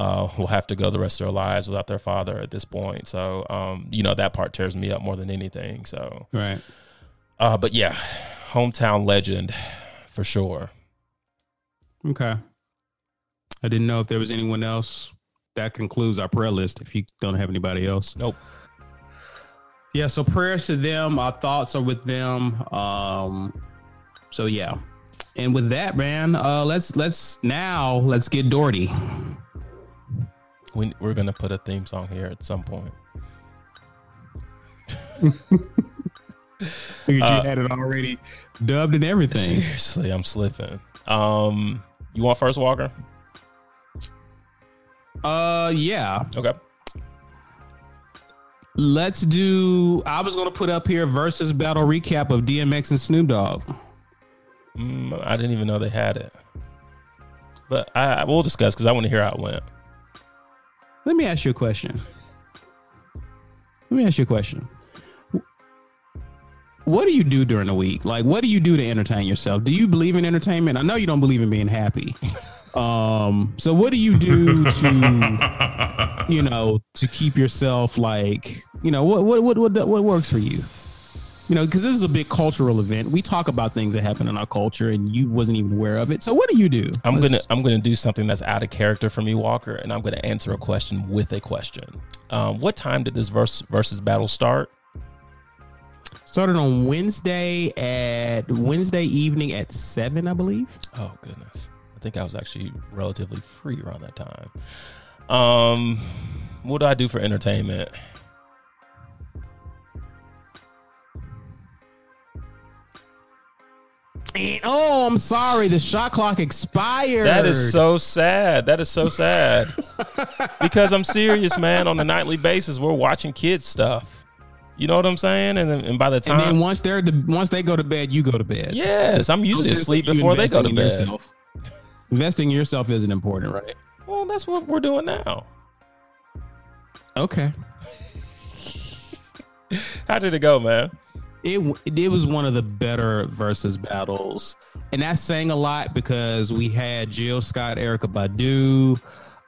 uh, will have to go the rest of their lives without their father at this point. So, um, you know, that part tears me up more than anything. So, Right. uh, but yeah, hometown legend for sure. Okay. I didn't know if there was anyone else. That concludes our prayer list. If you don't have anybody else, Nope. yeah. So prayers to them. Our thoughts are with them. Um. So yeah, and with that, man, uh, let's let's now let's get D or T. We, we're gonna put a theme song here at some point. <laughs> Figured Uh, you had it already dubbed and everything. Seriously, I'm slipping. Um, you want first, Walker? Uh, yeah. Okay. Let's do. I was gonna put up here versus battle recap of DMX and Snoop Dogg. Mm, I didn't even know they had it, but I, I will discuss because I want to hear how it went. Let me ask you a question. Let me ask you a question. What do you do during the week? Like, what do you do to entertain yourself? Do you believe in entertainment? I know you don't believe in being happy. Um, so what do you do to, you know, to keep yourself like, you know, what what what what, what works for you? You know, because this is a big cultural event. We talk about things that happen in our culture, and you wasn't even aware of it. So what do you do? I'm Let's- gonna I'm gonna do something that's out of character for me, Walker, and I'm gonna answer a question with a question. Um, what time did this verse versus battle start? Started on Wednesday at Wednesday evening at seven, I believe. Oh goodness, I think I was actually relatively free around that time. Um, what do I do for entertainment? And, oh, I'm sorry, the shot clock expired. That is so sad. That is so sad. <laughs> because I'm serious, man. On a nightly basis, we're watching kids stuff. You know what I'm saying? And then, and by the And time, then once they're the, once they go to bed, you go to bed. yes, I'm usually asleep before they go to in bed. yourself. Investing in yourself isn't important, right? Well, that's what we're doing now. Okay. <laughs> How did it go, man? It it was one of the better versus battles, and that's saying a lot because we had Jill Scott, Erykah Badu,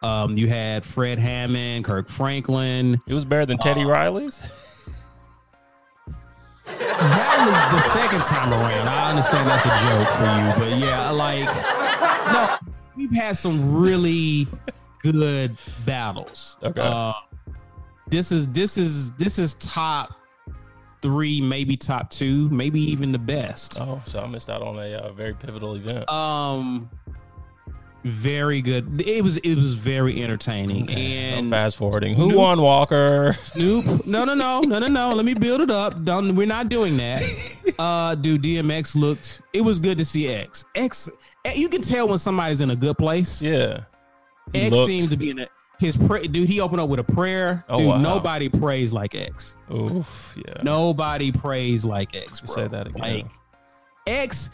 um, you had Fred Hammond, Kirk Franklin. It was better than Teddy Riley's. That was the second time around. I understand that's a joke for you, but yeah, like no, we've had some really good battles. Okay. Uh, this is this is this is top three, maybe top two, maybe even the best. Oh, so I missed out on a uh, very pivotal event. Um, very good. It was it was very entertaining I'm and fast forwarding. Who Snoop- won, Walker? Snoop. <laughs> No, no, no, no, no, no. Let me build it up. Don't. We're not doing that. <laughs> Uh, dude, DMX looked. It was good to see X. X. You can tell when somebody's in a good place. Yeah. He X looked- seemed to be in a, his prayer. Dude, he opened up with a prayer. Oh, dude, wow. nobody prays like X. Oof. Yeah. Nobody prays like X. Bro. said that again. Like X.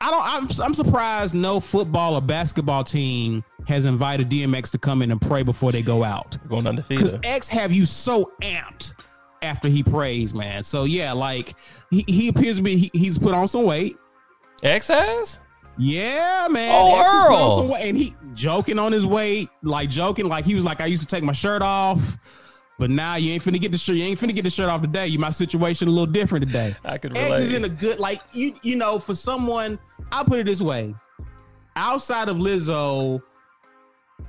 I don't. I'm. I'm surprised no football or basketball team has invited DMX to come in and pray before they go out. Going undefeated. Because. X have you so amped after he prays, man. So yeah, like he, he appears to be he, he's put on some weight. X has? Yeah, man. Oh, X has put on Earl. and he joking on his weight, like joking, like he was like, I used to take my shirt off, but now you ain't finna get the shirt. You ain't finna get the shirt off today. You my situation a little different today. <laughs> I could X is in a good like you you know for someone. I'll put it this way: outside of Lizzo,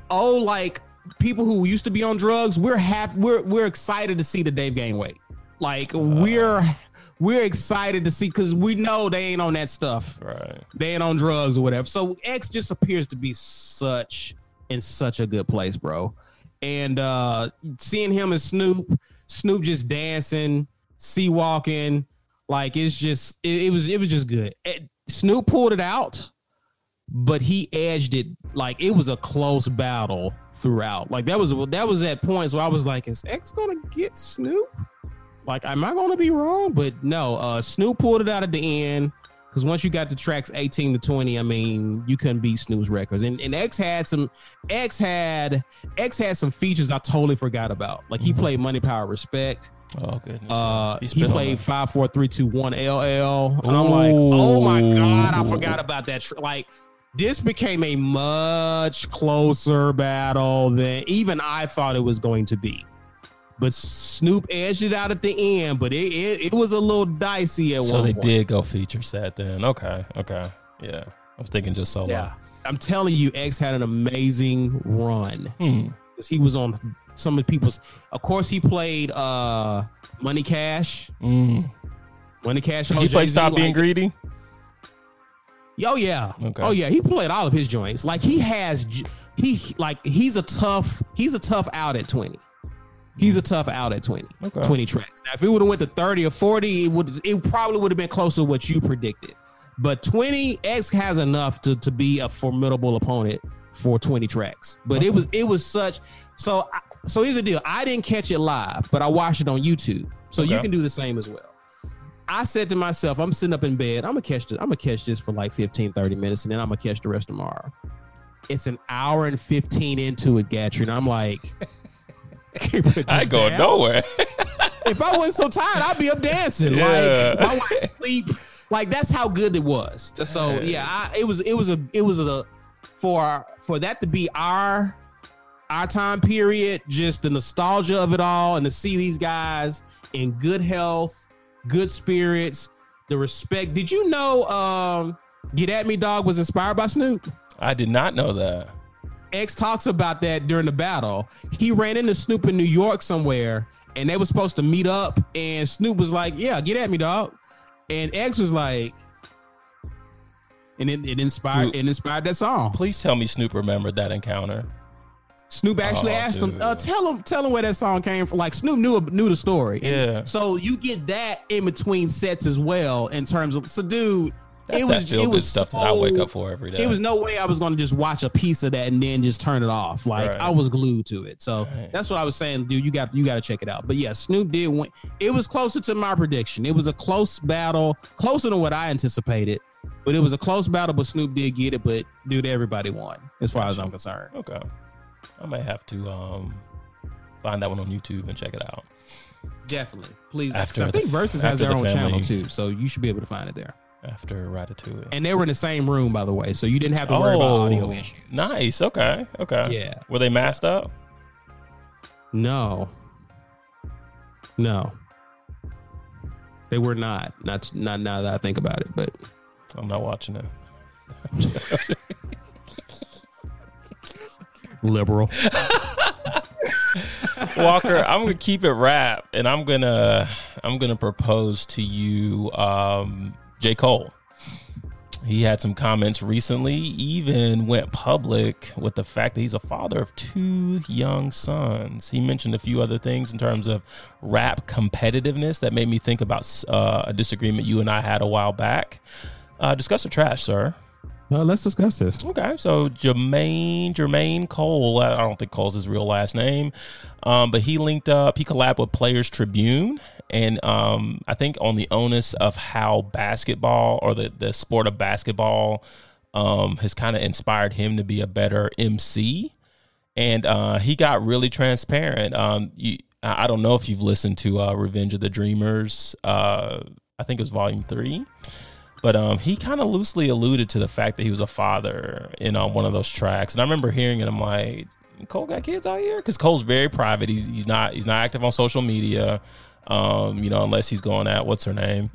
oh like people who used to be on drugs, we're happy. We're we're excited to see the Dave gain weight. Like uh-huh. we're we're excited to see because we know they ain't on that stuff Right. they ain't on drugs or whatever. So X just appears to be such in such a good place, bro. And uh seeing him and Snoop, Snoop just dancing, C-walking, like it's just it, it was it was just good. It- Snoop pulled it out, but he edged it like it was a close battle throughout. Like that was that was at points where I was like, is X gonna get Snoop? Like, am I gonna be wrong? But no, uh Snoop pulled it out at the end. Because once you got the tracks 18 to 20, I mean, you couldn't beat Snoop's records. And, and X had some X had X had some features I totally forgot about. Like he played Money Power Respect. Oh goodness. Uh He he, played five, four, three, two, one LL. And I'm like, oh my God, I forgot about that. Like this became a much closer battle than even I thought it was going to be. But Snoop edged it out at the end, but it it, it was a little dicey at So one So they point. did go feature set then. Okay. Okay. Yeah. I was thinking just solo. Yeah. I'm telling you, X had an amazing run. Hmm. He was on some of the people's. Of course, he played uh Money Cash. Mm. Money Cash. He played Stop Being Greedy. Oh yeah. Okay. Oh yeah. He played all of his joints. Like he has. He like he's a tough. He's a tough out at twenty. He's a tough out at 20. Okay. 20 tracks. Now, if it would have went to 30 or 40, it would it probably would have been closer to what you predicted. But 20 X has enough to, to be a formidable opponent for 20 tracks. But it was it was such so I- so here's the deal. I didn't catch it live, but I watched it on YouTube. So you can do the same as well. I said to myself, I'm sitting up in bed. I'm gonna catch this. I'm gonna catch this for like 15, 30 minutes, and then I'm gonna catch the rest tomorrow. It's an hour and 15 into it, Gatrey. I'm like, <laughs> I can't put I this ain't going down. nowhere. <laughs> If I wasn't so tired, I'd be up dancing. Yeah. Like my <laughs> wife sleep. Like that's how good it was. So yeah, I, it was it was a it was a for for that to be our our time period, just the nostalgia of it all, and to see these guys in good health, good spirits, the respect. Did you know um Get At Me Dog was inspired by Snoop? I did not know that. X talks about that during the battle. He ran into Snoop in New York somewhere, and they were supposed to meet up. And Snoop was like, "Yeah, get at me, dog." And X was like, and it, it inspired Dude. it inspired that song. Please tell me Snoop remembered that encounter. Snoop actually Oh, asked him, uh, "Tell him, tell him where that song came from." Like Snoop knew knew the story. And Yeah. So you get that in between sets as well in terms of so, dude. That's it that was feel it good was stuff that I wake up for every day. It was no way I was going to just watch a piece of that and then just turn it off. Like Right. I was glued to it. So Right. that's what I was saying, dude. You got you got to check it out. But yeah, Snoop did win. It was closer to my prediction. It was a close battle, closer than what I anticipated. But it was a close battle. But Snoop did get it. But dude, everybody won as far as I'm concerned. okay. I may have to um find that one on YouTube and check it out. Definitely, please. After I think the- Versus has their the own channel too, so you should be able to find it there. After Ratatouille. And they were in the same room, by the way, so you didn't have to worry about audio issues. Oh, Nice. Okay. Okay. Yeah. Were they masked up? No. No. They were not. Not not now that I think about it, but I'm not watching it. liberal. Walker, I'm gonna keep it rap, and I'm gonna I'm gonna propose to you, um, J. Cole. He had some comments recently, even went public with the fact that he's a father of two young sons. He mentioned a few other things in terms of rap competitiveness that made me think about uh, a disagreement you and I had a while back. Uh, discuss the trash, sir. Well, let's discuss this. Okay, so Jermaine Jermaine Cole, I don't think Cole's his real last name, um, but he linked up, he collabed with Players Tribune, and um, I think on the onus of how basketball or the the sport of basketball um, has kind of inspired him to be a better MC, and uh, he got really transparent. Um, you, I don't know if you've listened to uh, Revenge of the Dreamers. Uh, I think it was Volume Three. But um, he kind of loosely alluded to the fact that he was a father in uh, one of those tracks, and I remember hearing it. I'm like, Cole got kids out here because Cole's very private. He's he's not he's not active on social media. Um, you know, unless he's going at what's her name.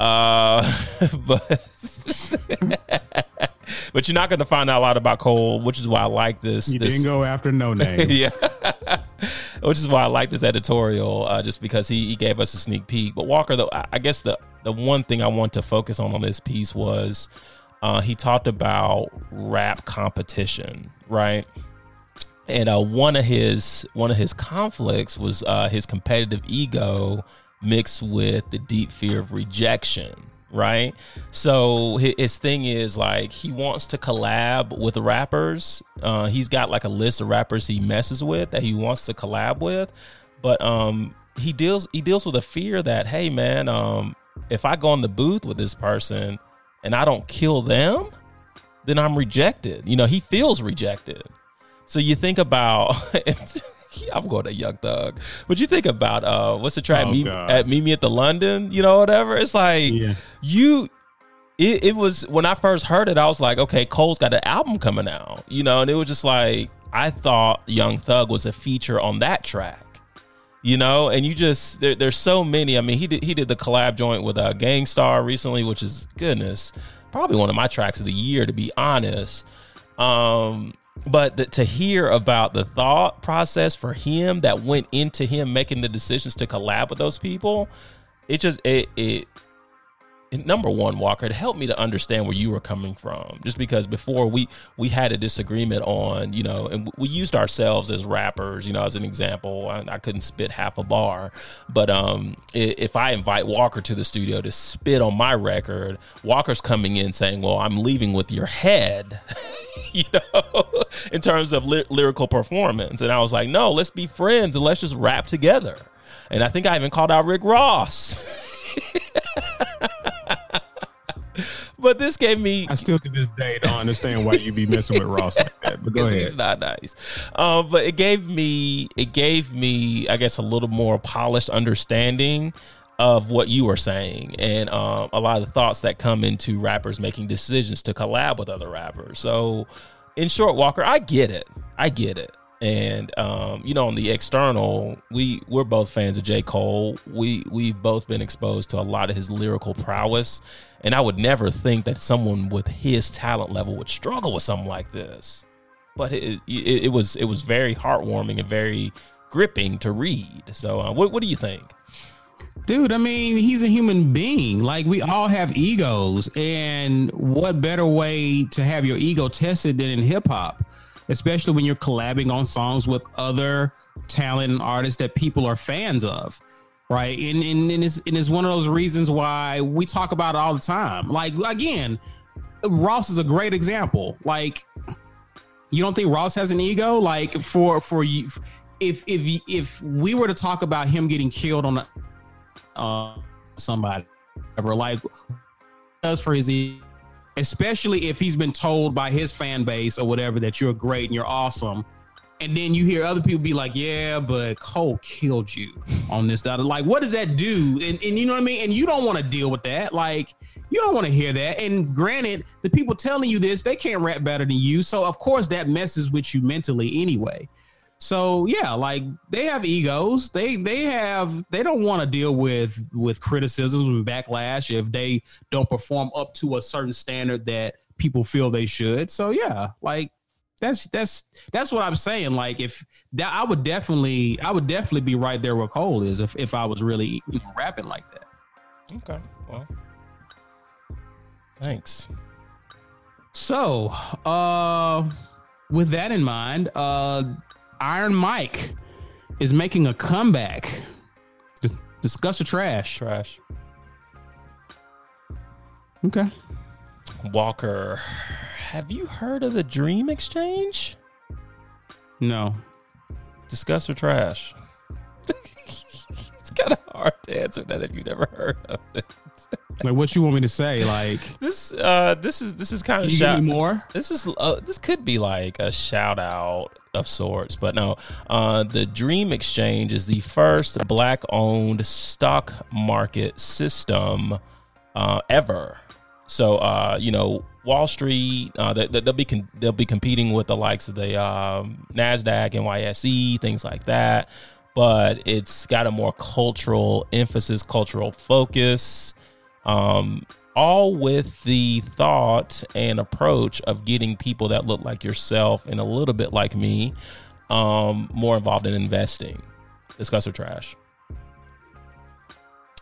Uh, <laughs> but <laughs> but you're not going to find out a lot about Cole, which is why I like this. You this, didn't go after no name. <laughs> yeah, which is why I like this editorial, uh, just because he, he gave us a sneak peek. But Walker, though, I I guess the the one thing I want to focus on on this piece was uh, he talked about rap competition, right? And uh, one of his one of his conflicts was uh, his competitive ego mixed with the deep fear of rejection, right? So his thing is like he wants to collab with rappers. Uh, he's got like a list of rappers he messes with that he wants to collab with, but um, he deals he deals with a fear that hey man, um, if I go in the booth with this person and I don't kill them, then I'm rejected. You know, he feels rejected. So you think about <laughs> I'm going to Young Thug, but you think about uh, what's the track? Oh, meet, at Meet Me at the London, you know, whatever. It's like Yeah. you. It, it was when I first heard it, I was like, okay, Cole's got an album coming out, you know, and it was just like I thought Young Thug was a feature on that track, you know, and you just there, there's so many. I mean, he did he did the collab joint with uh, Gang Starr recently, which is goodness, probably one of my tracks of the year, to be honest. Um, but the, to hear about the thought process for him that went into him making the decisions to collab with those people, it just it it. Number one, Walker, it helped me to understand where you were coming from. Just because before we we had a disagreement on, you know, and we used ourselves as rappers, you know, as an example. I, I couldn't spit half a bar, but um, if I invite Walker to the studio to spit on my record, Walker's coming in saying, "Well, I'm leaving with your head." <laughs> you know, in terms of ly- lyrical performance. And I was like, no, let's be friends and let's just rap together. And I think I even called out Rick Ross. <laughs> but this gave me I still to this day don't understand why you be messing with Ross like that. But go ahead. He's not nice. Um, but it gave me, it gave me, I guess, a little more polished understanding of what you are saying and um, a lot of the thoughts that come into rappers making decisions to collab with other rappers. So, in short, Walker, I get it. I get it. And um, you know, on the external, we we're both fans of J. Cole. We we've both been exposed to a lot of his lyrical prowess, and I would never think that someone with his talent level would struggle with something like this. But it, it, it was it was very heartwarming and very gripping to read. So, uh, what what do you think? Dude, I mean, he's a human being. Like we all have egos, and what better way to have your ego tested than in hip hop, especially when you're collabing on songs with other talent and artists that people are fans of, right? And and, and it's and it's one of those reasons why we talk about it all the time. Like again, Ross is a great example. Like, you don't think Ross has an ego? Like for for you, if if if we were to talk about him getting killed on uh, somebody ever like does for his e- especially if he's been told by his fan base or whatever that you're great and you're awesome and then you hear other people be like yeah but cole killed you on this that like what does that do? And, and you know what i mean? And you don't want to deal with that. Like you don't want to hear that. And granted the people telling you this they can't rap better than you. So of course that messes with you mentally anyway. So yeah, like they have egos. They they have they don't want to deal with with criticisms and backlash if they don't perform up to a certain standard that people feel they should. So yeah, like that's that's that's what I'm saying. Like if that I would definitely I would definitely be right there where Cole is if if I was really you know, rapping like that. Okay, well, thanks. So, uh with that in mind, uh Iron Mike is making a comeback. Dis- discuss the trash. Trash. Okay. Walker, have you heard of the Dream Exchange? No. Discuss or trash? <laughs> it's kind of hard to answer that if you've never heard of it. Like what you want me to say? Like <laughs> This uh this is this is kind of shout- me more? this is uh, this could be like a shout out of sorts, but no. Uh, the Dream Exchange is the first black owned stock market system uh, ever. So uh, you know, Wall Street, uh, they, they'll be con- they'll be competing with the likes of the um, Nasdaq, NYSE, things like that. But it's got a more cultural emphasis, cultural focus, um, all with the thought and approach of getting people that look like yourself and a little bit like me um, more involved in investing. Discuss or trash.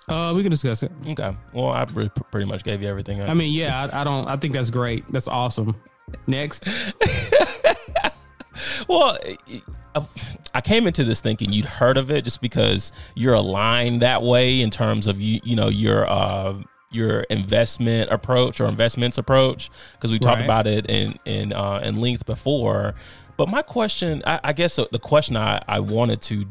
Uh, we can discuss it. Okay. Well, I pre- pretty much gave you everything. I mean, yeah, I, I don't. I think that's great. That's awesome. Next, <laughs> well, I- I came into this thinking you'd heard of it just because you're aligned that way in terms of you, you know, your uh, your investment approach or investments approach because we talked Right. about it in in uh, in length before. But my question, I, I guess, the question I, I wanted to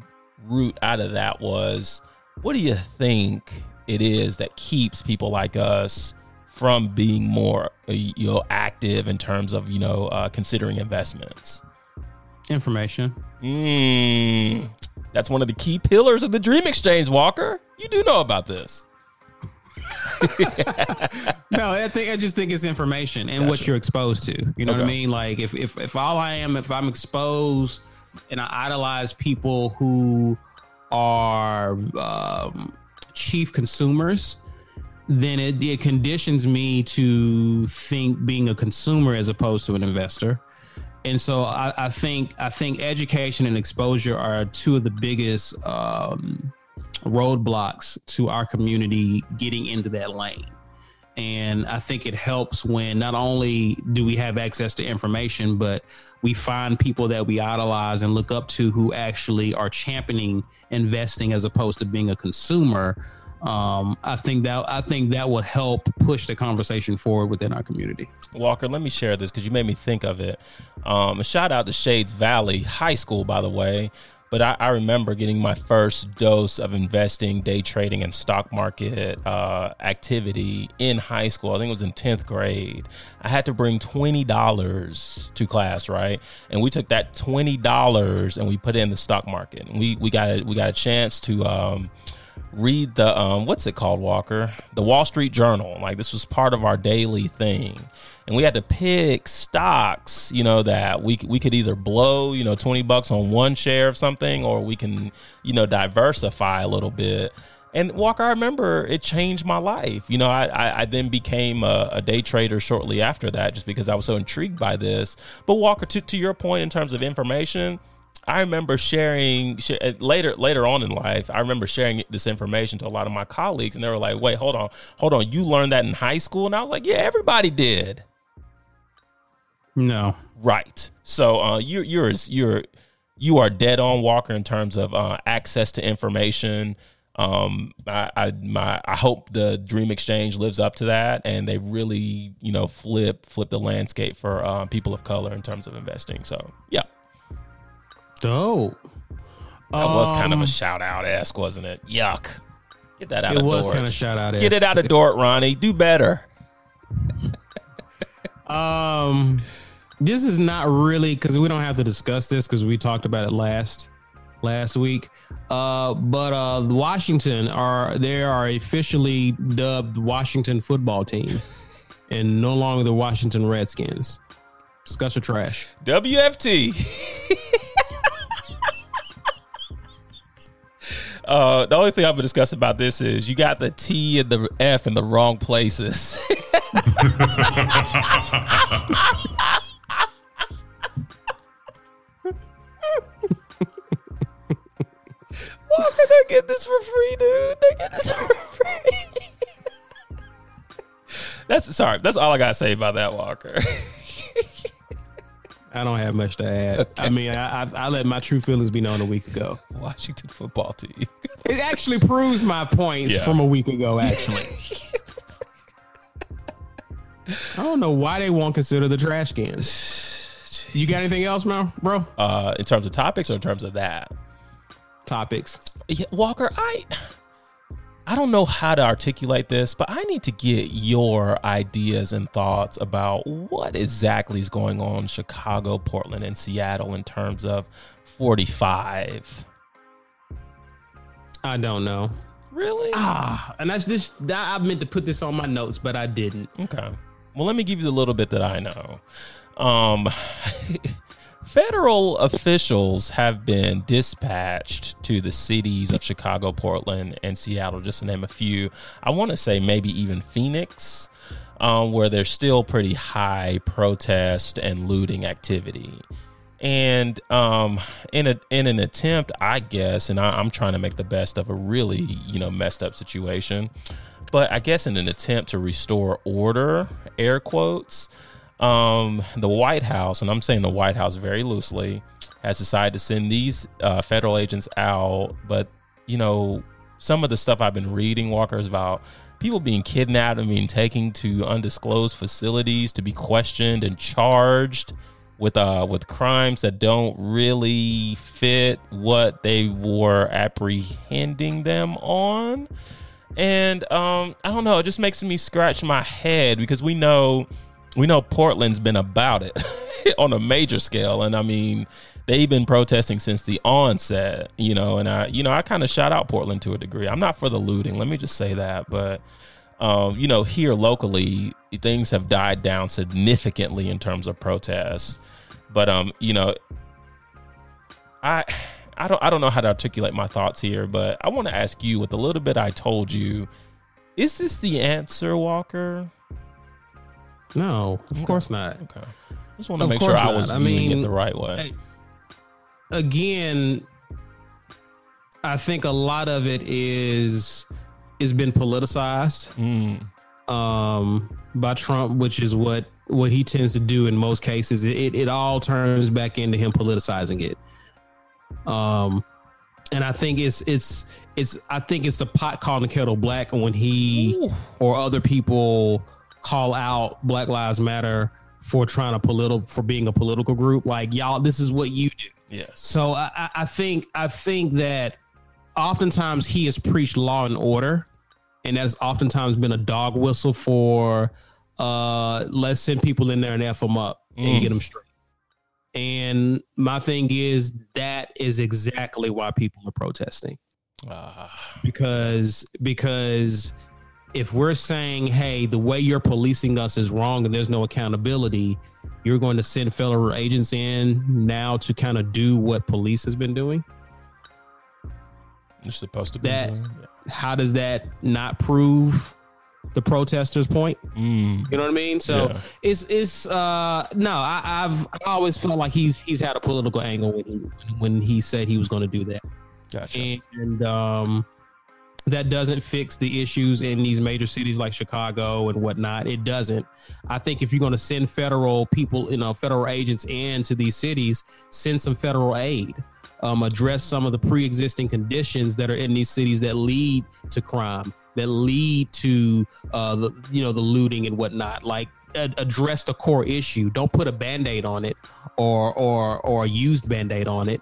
root out of that was, what do you think it is that keeps people like us from being more, uh, you know, active in terms of you know uh, considering investments? information. Mm, that's one of the key pillars of the Dream Exchange, Walker. You do know about this. <laughs> No, I think I just think it's information and what you're exposed to. You know what I mean? Like if if if all I am, if I'm exposed and I idolize people who are um, chief consumers, then it, it conditions me to think being a consumer as opposed to an investor. And so I, I think I think education and exposure are two of the biggest um, roadblocks to our community getting into that lane. And I think it helps when not only do we have access to information, but we find people that we idolize and look up to who actually are championing investing as opposed to being a consumer. Um, I think that I think that would help push the conversation forward within our community. Walker, let me share this because you made me think of it. Um, a shout out to Shades Valley High School, by the way. But I, I remember getting my first dose of investing, day trading, and stock market uh, activity in high school. I think it was in 10th grade. I had to bring $20 to class, right? And we took that $20 and we put it in the stock market. We, we, got, a, we got a chance to. Um, read the um what's it called walker the wall street journal like this was part of our daily thing and we had to pick stocks you know that we, we could either blow you know 20 bucks on one share of something or we can you know diversify a little bit and walker i remember it changed my life you know i i, I then became a, a day trader shortly after that just because i was so intrigued by this but walker to, to your point in terms of information I remember sharing sh- uh, later later on in life. I remember sharing this information to a lot of my colleagues, and they were like, "Wait, hold on, hold on. You learned that in high school?" And I was like, "Yeah, everybody did." No, Right. So uh, you're you're you're you are dead on Walker in terms of uh, access to information. Um, I, I my I hope the Dream Exchange lives up to that, and they really you know flip flip the landscape for uh, people of color in terms of investing. So yeah. dope. That was kind of Um, a shout out ask, wasn't it? Yuck. Get that out. It was kind of shout out. Get it out of D or T, Ronnie. Do better. Um, this is not really because we don't have to discuss this because we talked about it last last week. Uh, but uh, Washington are they are officially dubbed Washington football team, <laughs> and no longer the Washington Redskins. Discuss or trash. WFT. <laughs> Uh, the only thing I'm gonna discuss about this is you got the T and the F in the wrong places. <laughs> Walker, they're getting this for free, dude. They're getting this for free. <laughs> that's sorry. That's all I gotta say about that, Walker. <laughs> I don't have much to add. I mean, I, I, I let my true feelings be known a week ago. Washington football team. <laughs> It actually proves my points Yeah. from a week ago. Actually, <laughs> I don't know why they won't consider the trash cans. You got anything else, man, bro? uh, in terms of topics or in terms of that? Topics. Yeah, Walker, I I don't know how to articulate this, but I need to get your ideas and thoughts about what exactly is going on in Chicago, Portland, and Seattle in terms of 45. I don't know. Really? Ah, and that's just I meant to put this on my notes, but I didn't. Okay. Well, let me give you the little bit that I know. Um, <laughs> federal officials have been dispatched to the cities of Chicago, Portland, and Seattle, just to name a few. I want to say maybe even Phoenix, um, where there's still pretty high protest and looting activity. And um, in a in an attempt, I guess, and I, I'm trying to make the best of a really you know messed up situation, but I guess in an attempt to restore order, air quotes, um, the White House, and I'm saying the White House very loosely, has decided to send these uh, federal agents out. But you know, some of the stuff I've been reading, Walker, is about people being kidnapped and being taken to undisclosed facilities to be questioned and charged with uh with crimes that don't really fit what they were apprehending them on. And um I don't know, it just makes me scratch my head because we know we know Portland's been about it <laughs> on a major scale and I mean they've been protesting since the onset, you know, and I you know, I kind of shout out Portland to a degree. I'm not for the looting, let me just say that, but um, you know, here locally, things have died down significantly in terms of protests. But um, you know, I I don't I don't know how to articulate my thoughts here, but I want to ask you with a little bit I told you, is this the answer, Walker? No, of course not. Okay. Just want to make sure course I was I mean, it the right way. Again, I think a lot of it is is been politicized Mm, um, by Trump, which is what what he tends to do in most cases. It it all turns back into him politicizing it. Um, and I think it's it's it's I think it's the pot calling the kettle black when he Ooh. or other people call out Black Lives Matter for trying to political for being a political group. Like y'all, this is what you do. yes. So I, I- think I think that oftentimes he has preached law and order, and that has oftentimes been a dog whistle for uh, let's send people in there and f them up and Mm. get them straight. And my thing is that is exactly why people are protesting Ah, because because if we're saying hey the way you're policing us is wrong and there's no accountability you're going to send federal agents in now to kind of do what police has been doing? You're supposed to be That- doing- how does that not prove the protesters point? Mm, you know what i mean? So Yeah. it's it's uh no I, i've I always felt like he's he's had a political angle when he when he said he was going to do that. Gotcha. and um, that doesn't fix the issues in these major cities like Chicago and whatnot. It doesn't. I think if you're going to send federal people, you know, federal agents into these cities, send some federal aid. Um, address some of the pre-existing conditions that are in these cities that lead to crime, that lead to uh, the you know the looting and whatnot. Like address the core issue. Don't put a band-aid on it or or or a used band-aid on it.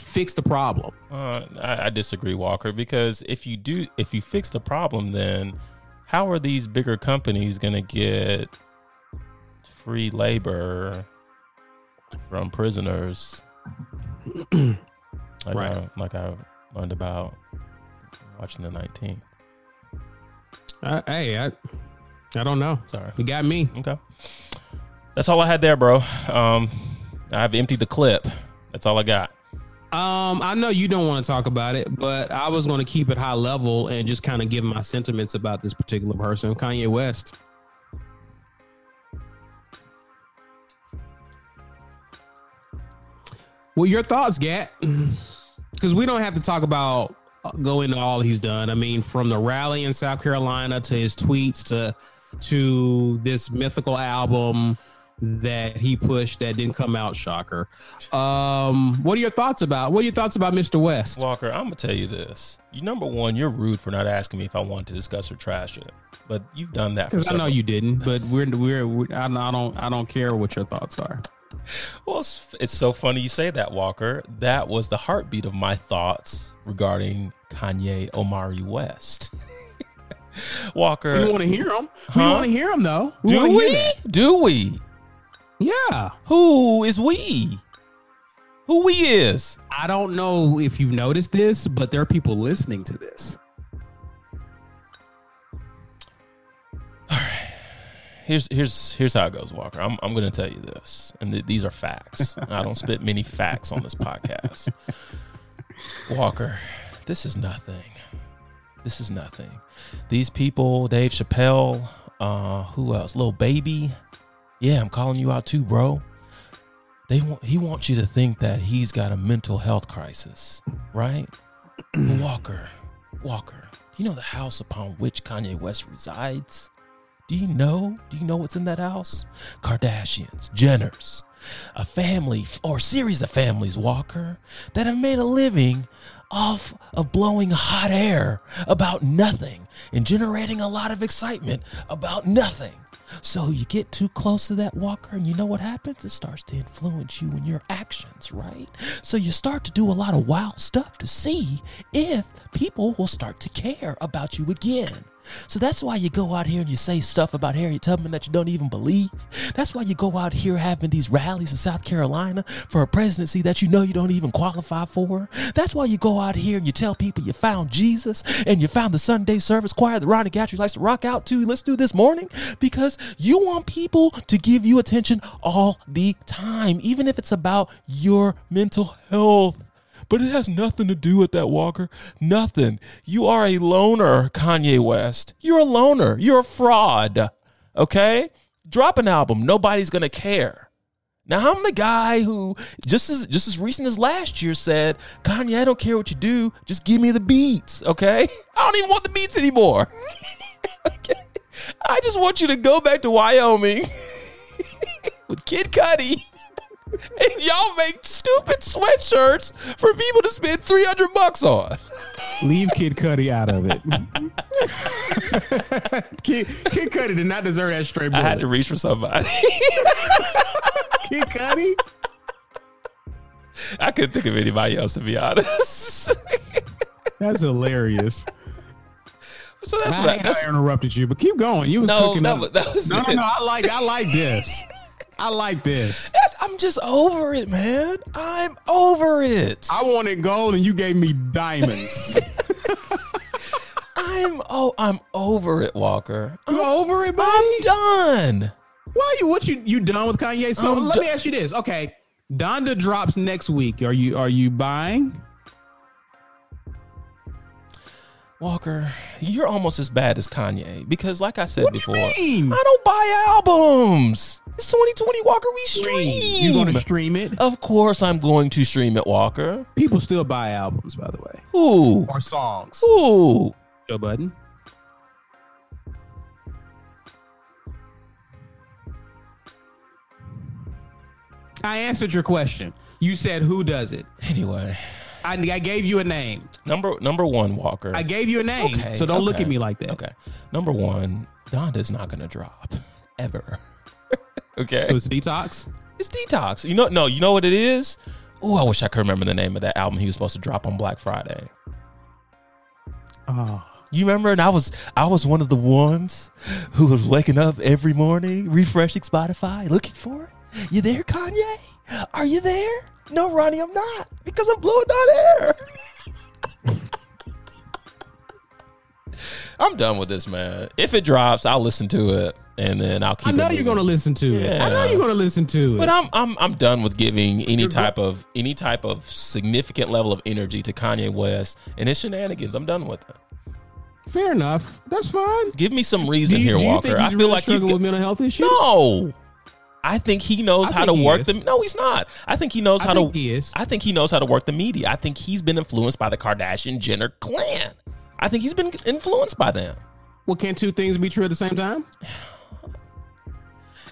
Fix the problem. Uh, I, I disagree, Walker, because if you do, if you fix the problem, then how are these bigger companies going to get free labor from prisoners? <clears throat> like Right. I, like I learned about watching the 19th. Uh, hey, I, I don't know. Sorry. You got me. Okay. That's all I had there, bro. Um, I've emptied the clip. That's all I got. Um, I know you don't want to talk about it, but I was going to keep it high level and just kind of give my sentiments about this particular person, Kanye West. Well, your thoughts, Gat? <clears throat> Because we don't have to talk about uh, go into all he's done. I mean, from the rally in South Carolina to his tweets to to this mythical album that he pushed that didn't come out. Shocker. Um, what are your thoughts about? What are your thoughts about Mr. West? Walker, I'm gonna tell you this. You number one, you're rude for not asking me if I want to discuss or trash it, but you've done that. Because I know you didn't, <laughs> but we're we're, we I, I don't I don't care what your thoughts are. Well, it's, it's so funny you say that, Walker. That was the heartbeat of my thoughts regarding Kanye Omari West. <laughs> Walker, We want to hear him. We want to hear him though. We do we? Do we? Yeah. Who is we? Who we is? I don't know if you've noticed this, but there are people listening to this. All right. Here's here's here's how it goes, Walker. I'm I'm going to tell you this, and th- these are facts. <laughs> I don't spit many facts on this podcast. Walker, this is nothing. This is nothing. These people, Dave Chappelle, uh, who else? Lil Baby. Yeah, I'm calling you out too, bro. They want he wants you to think that he's got a mental health crisis, right? <clears throat> Walker, Walker, do you know the house upon which Kanye West resides? Do you know? Do you know what's in that house? Kardashians, Jenners, a family or series of families, Walker, that have made a living off of blowing hot air about nothing and generating a lot of excitement about nothing. So you get too close to that walker, and you know what happens? It starts to influence you in your actions, right? So you start to do a lot of wild stuff to see if people will start to care about you again. So that's why you go out here and you say stuff about Harriet Tubman that you don't even believe. That's why you go out here having these rallies in South Carolina for a presidency that you know you don't even qualify for. That's why you go out here and you tell people you found Jesus and you found the Sunday service choir that Ronnie Gatrey likes to rock out to. Let's do this morning because you want people to give you attention all the time, even if it's about your mental health. But it has nothing to do with that, Walker. Nothing. You are a loner, Kanye West. You're a loner. You're a fraud. Okay? Drop an album. Nobody's going to care. Now I'm the guy who just as just as recent as last year said, Kanye, I don't care what you do, just give me the beats, okay? <laughs> I don't even want the beats anymore. <laughs> okay? I just want you to go back to Wyoming <laughs> with Kid Cudi and y'all make stupid sweatshirts for people to spend 300 bucks on. Leave Kid Cudi out of it. <laughs> Kid, Kid Cudi did not deserve that straight I had to reach for somebody. <laughs> Kid Cudi? I couldn't think of anybody else to be honest. That's hilarious. so that's I, what hate that's, I interrupted you, but keep going. You was no, cooking that up. was, that was no, no, it. no. I like I like this. I like this. I'm just over it, man. I'm over it. I wanted gold and you gave me diamonds. <laughs> I'm oh, I'm over it, Walker. I'm, over it, buddy? I'm done. Why you what you you done with Kanye? So I'm let do- me ask you this. Okay. Donda drops next week. Are you are you buying? Walker, you're almost as bad as Kanye because, like I said before? I don't buy albums. It's 2020, Walker. We stream. You gonna stream it? Of course, I'm going to stream it, Walker. People still buy albums, by the way. Ooh, Or songs. ooh. Joe Budden. I answered your question. You said who does it? Anyway, I, I gave you a name. number number one, Walker. I gave you a name. Okay, so don't look at me like that. Okay, number one, Donda's not gonna drop <laughs> ever. Okay, So it's detox. It's detox. You know, no, you know what it is. Oh, I wish I could remember the name of that album he was supposed to drop on Black Friday. Oh. You remember? And I was I was one of the ones who was waking up every morning, refreshing Spotify, looking for it. You there, Kanye? Are you there? No, Ronnie, I'm not because I'm blowing out air. <laughs> I'm done with this, man. If it drops, I'll listen to it and then I'll keep. I know you're gonna listen to it. I know you're gonna listen to it. But I'm I'm I'm done with giving any type of any type of significant level of energy to Kanye West and his shenanigans. I'm done with it. Fair enough. That's fine. Give me some reason you, here, Walker. I feel really like you struggling with mental health issues? no. I think he knows I how to work is. the. No, he's not. I think he knows I how to. he is. I think he knows how to work the media. I think he's been influenced by the Kardashian Jenner clan. I think he's been influenced by them. Well, can two things be true at the same time?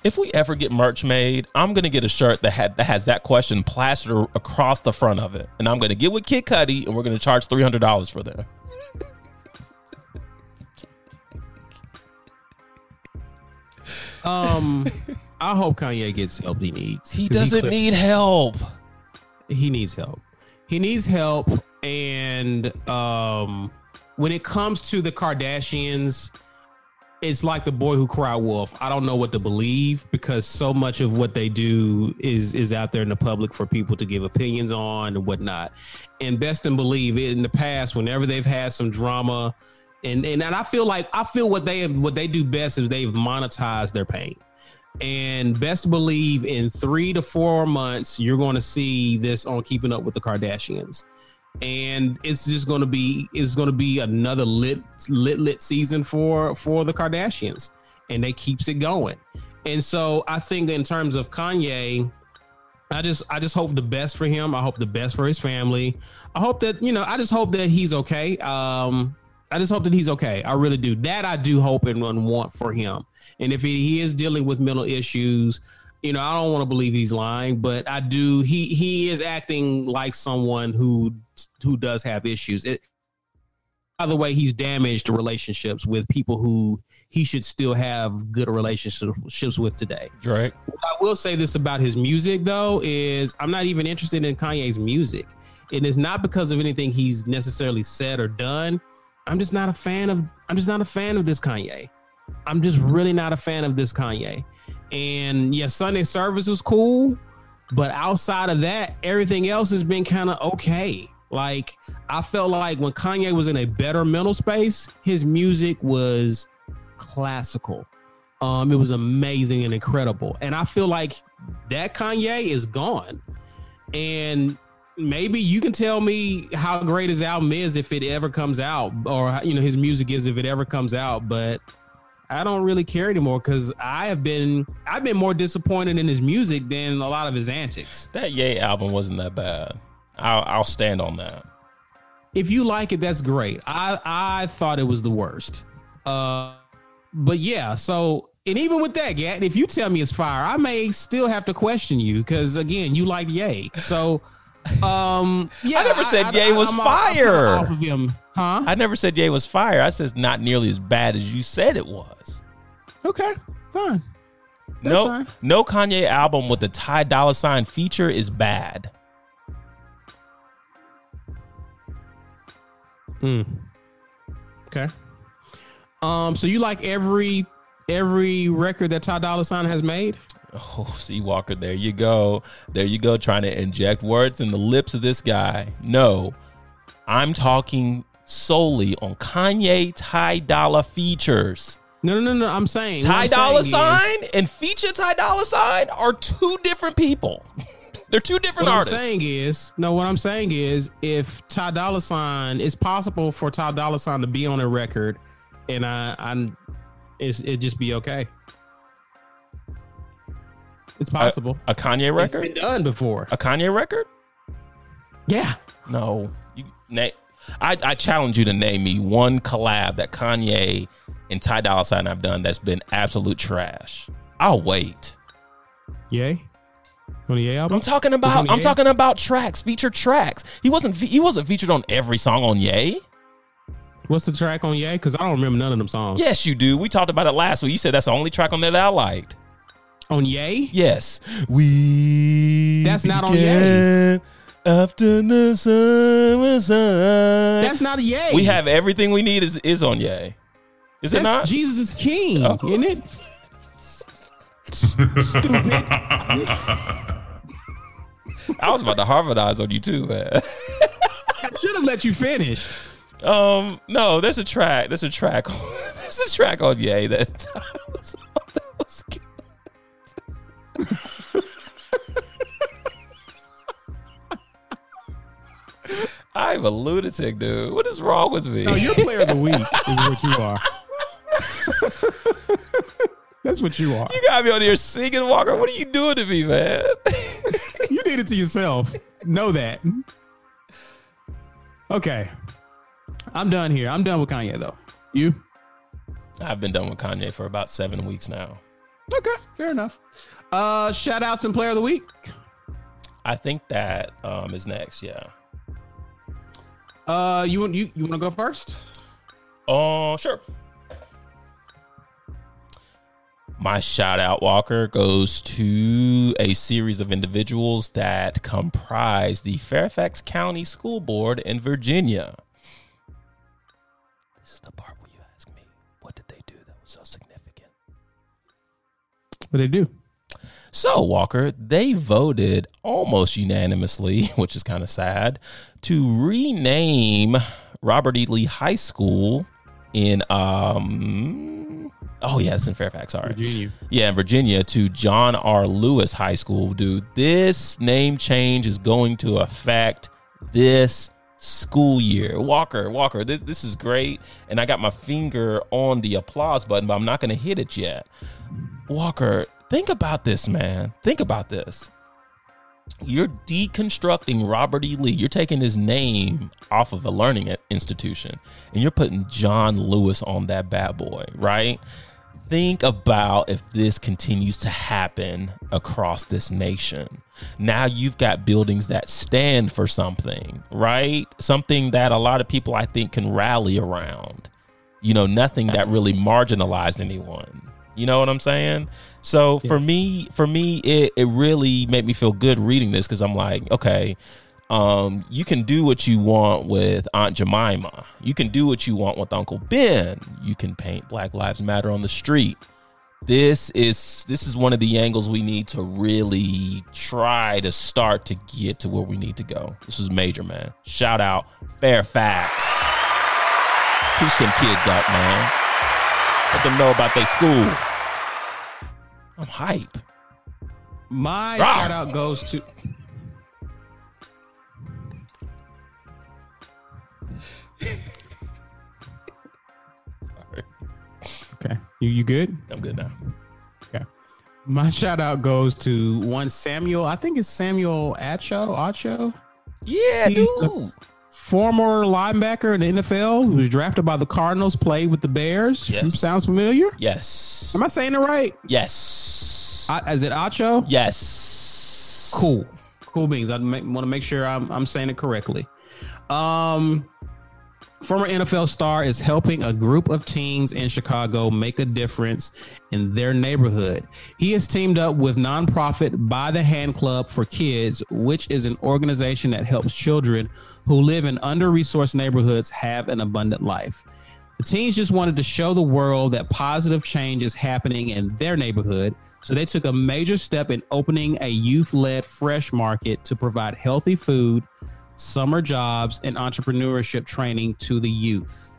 If we ever get merch made, I'm gonna get a shirt that had that has that question plastered across the front of it, and I'm gonna get with Kid Cudi, and we're gonna charge three hundred dollars for them. Um, I hope Kanye gets help he needs. He doesn't clear- need help. He needs help. He needs help, and um, when it comes to the Kardashians, it's like the boy who cried wolf. I don't know what to believe because so much of what they do is is out there in the public for people to give opinions on and whatnot. And best and believe in the past, whenever they've had some drama, And, and and I feel like I feel what they what they do best is they've monetized their pain. And best believe in three to four months, you're going to see this on Keeping Up with the Kardashians. And it's just going to be it's going to be another lit lit lit season for for the Kardashians, and they keeps it going. And so I think in terms of Kanye, I just I just hope the best for him. I hope the best for his family. I hope that you know I just hope that he's okay. Um, I just hope that he's okay. I really do. That I do hope and want for him. And if he, he is dealing with mental issues, you know, I don't want to believe he's lying, but I do. He he is acting like someone who who does have issues. It, by the way, he's damaged relationships with people who he should still have good relationships with today. Right. I will say this about his music though is I'm not even interested in Kanye's music. And it's not because of anything he's necessarily said or done. I'm just not a fan of I'm just not a fan of this Kanye. I'm just really not a fan of this Kanye. And yeah, Sunday service was cool, but outside of that, everything else has been kind of okay. Like I felt like when Kanye was in a better mental space, his music was classical. Um, it was amazing and incredible. And I feel like that Kanye is gone. And maybe you can tell me how great his album is if it ever comes out, or you know, his music is if it ever comes out, but I don't really care anymore because I have been I've been more disappointed in his music than a lot of his antics. That Ye album wasn't that bad. I'll, I'll stand on that. If you like it, that's great. I I thought it was the worst. Uh, but yeah. So and even with that, yeah, if you tell me it's fire, I may still have to question you because again, you like Ye. So um, yeah, <laughs> I never said I, Ye I, was I'm off- fire. I'm off of him, huh? I never said Ye was fire. I said it's not nearly as bad as you said it was. okay, fine. That's no, fine. no Kanye album with the Ty Dolla Sign feature is bad. Mm. Okay. Um. So you like every every record that Ty Dolla Sign has made? Oh, see Walker, there you go. There you go, trying to inject words in the lips of this guy. No, I'm talking solely on Kanye Ty Dolla features. No, no, no, no. I'm saying what Ty I'm Dolla saying Sign and feature Ty Dolla Sign are two different people. <laughs> They're two different what artists. I'm saying is, no. What I'm saying is, if Ty Dolla Sign, it's possible for Ty Dolla Sign to be on a record, and I, I'm, it's, it just be okay. It's possible. a Kanye It's record? been done before. A Kanye record? Yeah. No. You na- I, I challenge you to name me one collab that Kanye and Ty Dolla Sign have done that's been absolute trash. I'll wait. Ye. On the Ye album. I'm talking about I'm talking about tracks, featured tracks. He wasn't he wasn't featured on every song on Ye. What's the track on Ye? Because I don't remember none of them songs. Yes, you do. We talked about it last week. You said that's the only track on there that I liked. On Ye? Yes. We That's not on Ye. After the summer sun. That's not a Ye. we have everything we need is is on Ye. Is it not? Jesus is King, Oh. isn't it? Stupid. <laughs> I was about to Harvardize on you too, man. <laughs> I should have let you finish. Um, no, there's a track. There's a track. <laughs> there's a track on Ye that was, that was I'm a lunatic, dude. What is wrong with me? No, you're player of the week, is what you are. That's what you are. you got me on here singing, Walker. What are you doing to me, man? <laughs> You did it to yourself. Know that. Okay. I'm done here. I'm done with Kanye though. You? I've been done with Kanye for about seven weeks now. Okay, fair enough. Uh shout outs and player of the week. I think that um is next. Yeah. Uh you want you, you wanna go first? Oh, sure. My shout out, Walker, goes to a series of individuals that comprise the Fairfax County School Board in Virginia. This is the part where you ask me, what did they do that was so significant? What did they do? So, Walker, they voted almost unanimously, <laughs> which is kind of sad, to rename Robert E. Lee High School in um oh yeah, it's in Fairfax. Sorry, Virginia. yeah, in Virginia to John R. Lewis High School. Dude, this name change is going to affect this school year. Walker, Walker, this this is great. And I got my finger on the applause button, but I'm not going to hit it yet. Walker, think about this, man. Think about this. You're deconstructing Robert E. Lee. You're taking his name off of a learning institution and you're putting John Lewis on that bad boy, right? Think about if this continues to happen across this nation. Now you've got buildings that stand for something, right? Something that a lot of people I think can rally around. You know, nothing that really marginalized anyone. You know what I'm saying? So for Yes. me, for me, it, it really made me feel good reading this because I'm like, okay, um, you can do what you want with Aunt Jemima. You can do what you want with Uncle Ben. You can paint Black Lives Matter on the street. This is this is one of the angles we need to really try to start to get to where we need to go. This is major, man. Shout out Fairfax. Push them kids up, man. Let them know about their school. I'm hype. My Rah! shout out goes to. Sorry. Okay, you you good? I'm good now. Okay. My shout out goes to one Samuel. I think it's Samuel Acho. Acho. Yeah, He- dude. Former linebacker in the NFL who was drafted by the Cardinals, played with the Bears. Yes. Sounds familiar? Yes. Am I saying it right? Yes. I, is it Acho? yes. Cool. Cool beans. I want to make sure I'm, I'm saying it correctly. Um, former NFL star is helping a group of teens in Chicago make a difference in their neighborhood. He has teamed up with nonprofit By the Hand Club for Kids, which is an organization that helps children who live in under resourced neighborhoods have an abundant life. The teens just wanted to show the world that positive change is happening in their neighborhood. So they took a major step in opening a youth led fresh market to provide healthy food, summer jobs, and entrepreneurship training to the youth.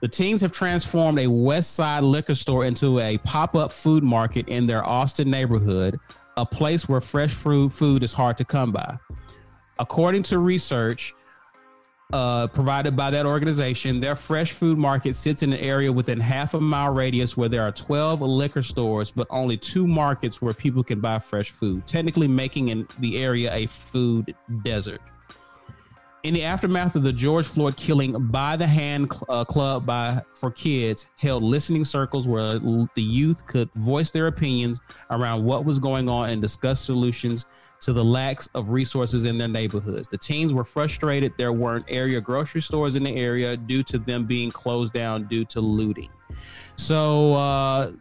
The teens have transformed a West Side liquor store into a pop up food market in their Austin neighborhood, a place where fresh fruit food is hard to come by. According to research, uh, provided by that organization. Their fresh food market sits in an area within half a mile radius where there are 12 liquor stores, but only two markets where people can buy fresh food, technically making in the area a food desert. In the aftermath of the George Floyd killing, By the Hand uh, Club by for Kids held listening circles where the youth could voice their opinions around what was going on and discuss solutions to the lacks of resources in their neighborhoods. The teens were frustrated there weren't area grocery stores in the area due to them being closed down due to looting. So uh,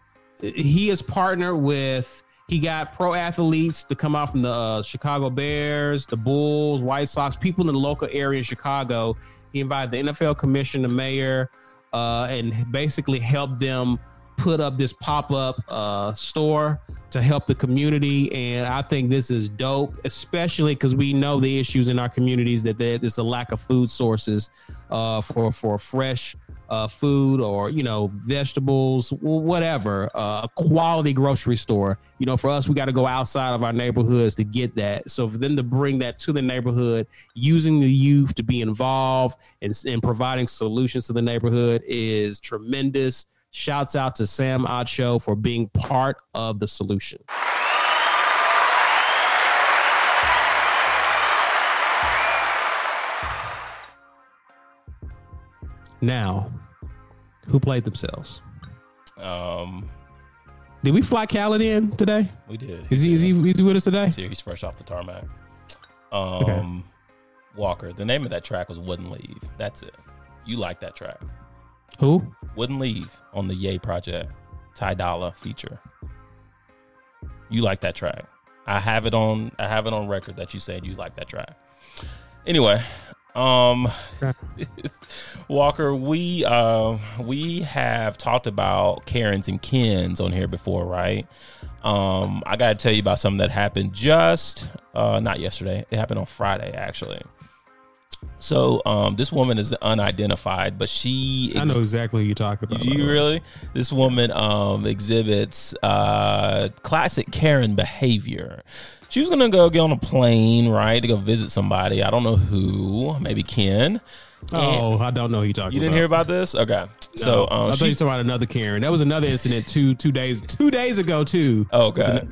he is partnered with. He got pro athletes to come out from the uh, Chicago Bears, the Bulls, White Sox, people in the local area in Chicago. He invited the NFL commissioner, the mayor, uh, and basically helped them put up this pop up uh, store to help the community. And I think this is dope, especially because we know the issues in our communities that there's a lack of food sources uh, for for fresh uh, food or you know vegetables, wh- whatever. Uh, a quality grocery store. You know, for us, we got to go outside of our neighborhoods to get that. So for them to bring that to the neighborhood, using the youth to be involved and, and providing solutions to the neighborhood is tremendous. Shouts out to Sam Acho for being part of the solution. Now, who played themselves? Um, Did we fly Khaled in today? we did. Is he is he, is he with us today? He's. He's fresh off the tarmac. Um, Walker. The name of that track was "Wouldn't Leave." That's it. You like that track? Who? "Wouldn't Leave" on the Ye project, Ty Dolla feature. You like that track? I have it on. I have it on record that you said you like that track. Anyway, um, <laughs> Walker, we uh, we have talked about Karens and Kens on here before, right? Um, I got to tell you about something that happened just uh, not yesterday. It happened on Friday, actually. So um, this woman is unidentified, but she I know exactly who you're talking about. Do you really? This woman um, exhibits uh, classic Karen behavior. She was gonna go get on a plane, right, to go visit somebody. I don't know who, maybe Ken. Oh, I don't know who you're talking about. You didn't about. hear about this? Okay. So um, I thought she, you were talking about another Karen. That was another incident two two days two days ago too. Okay.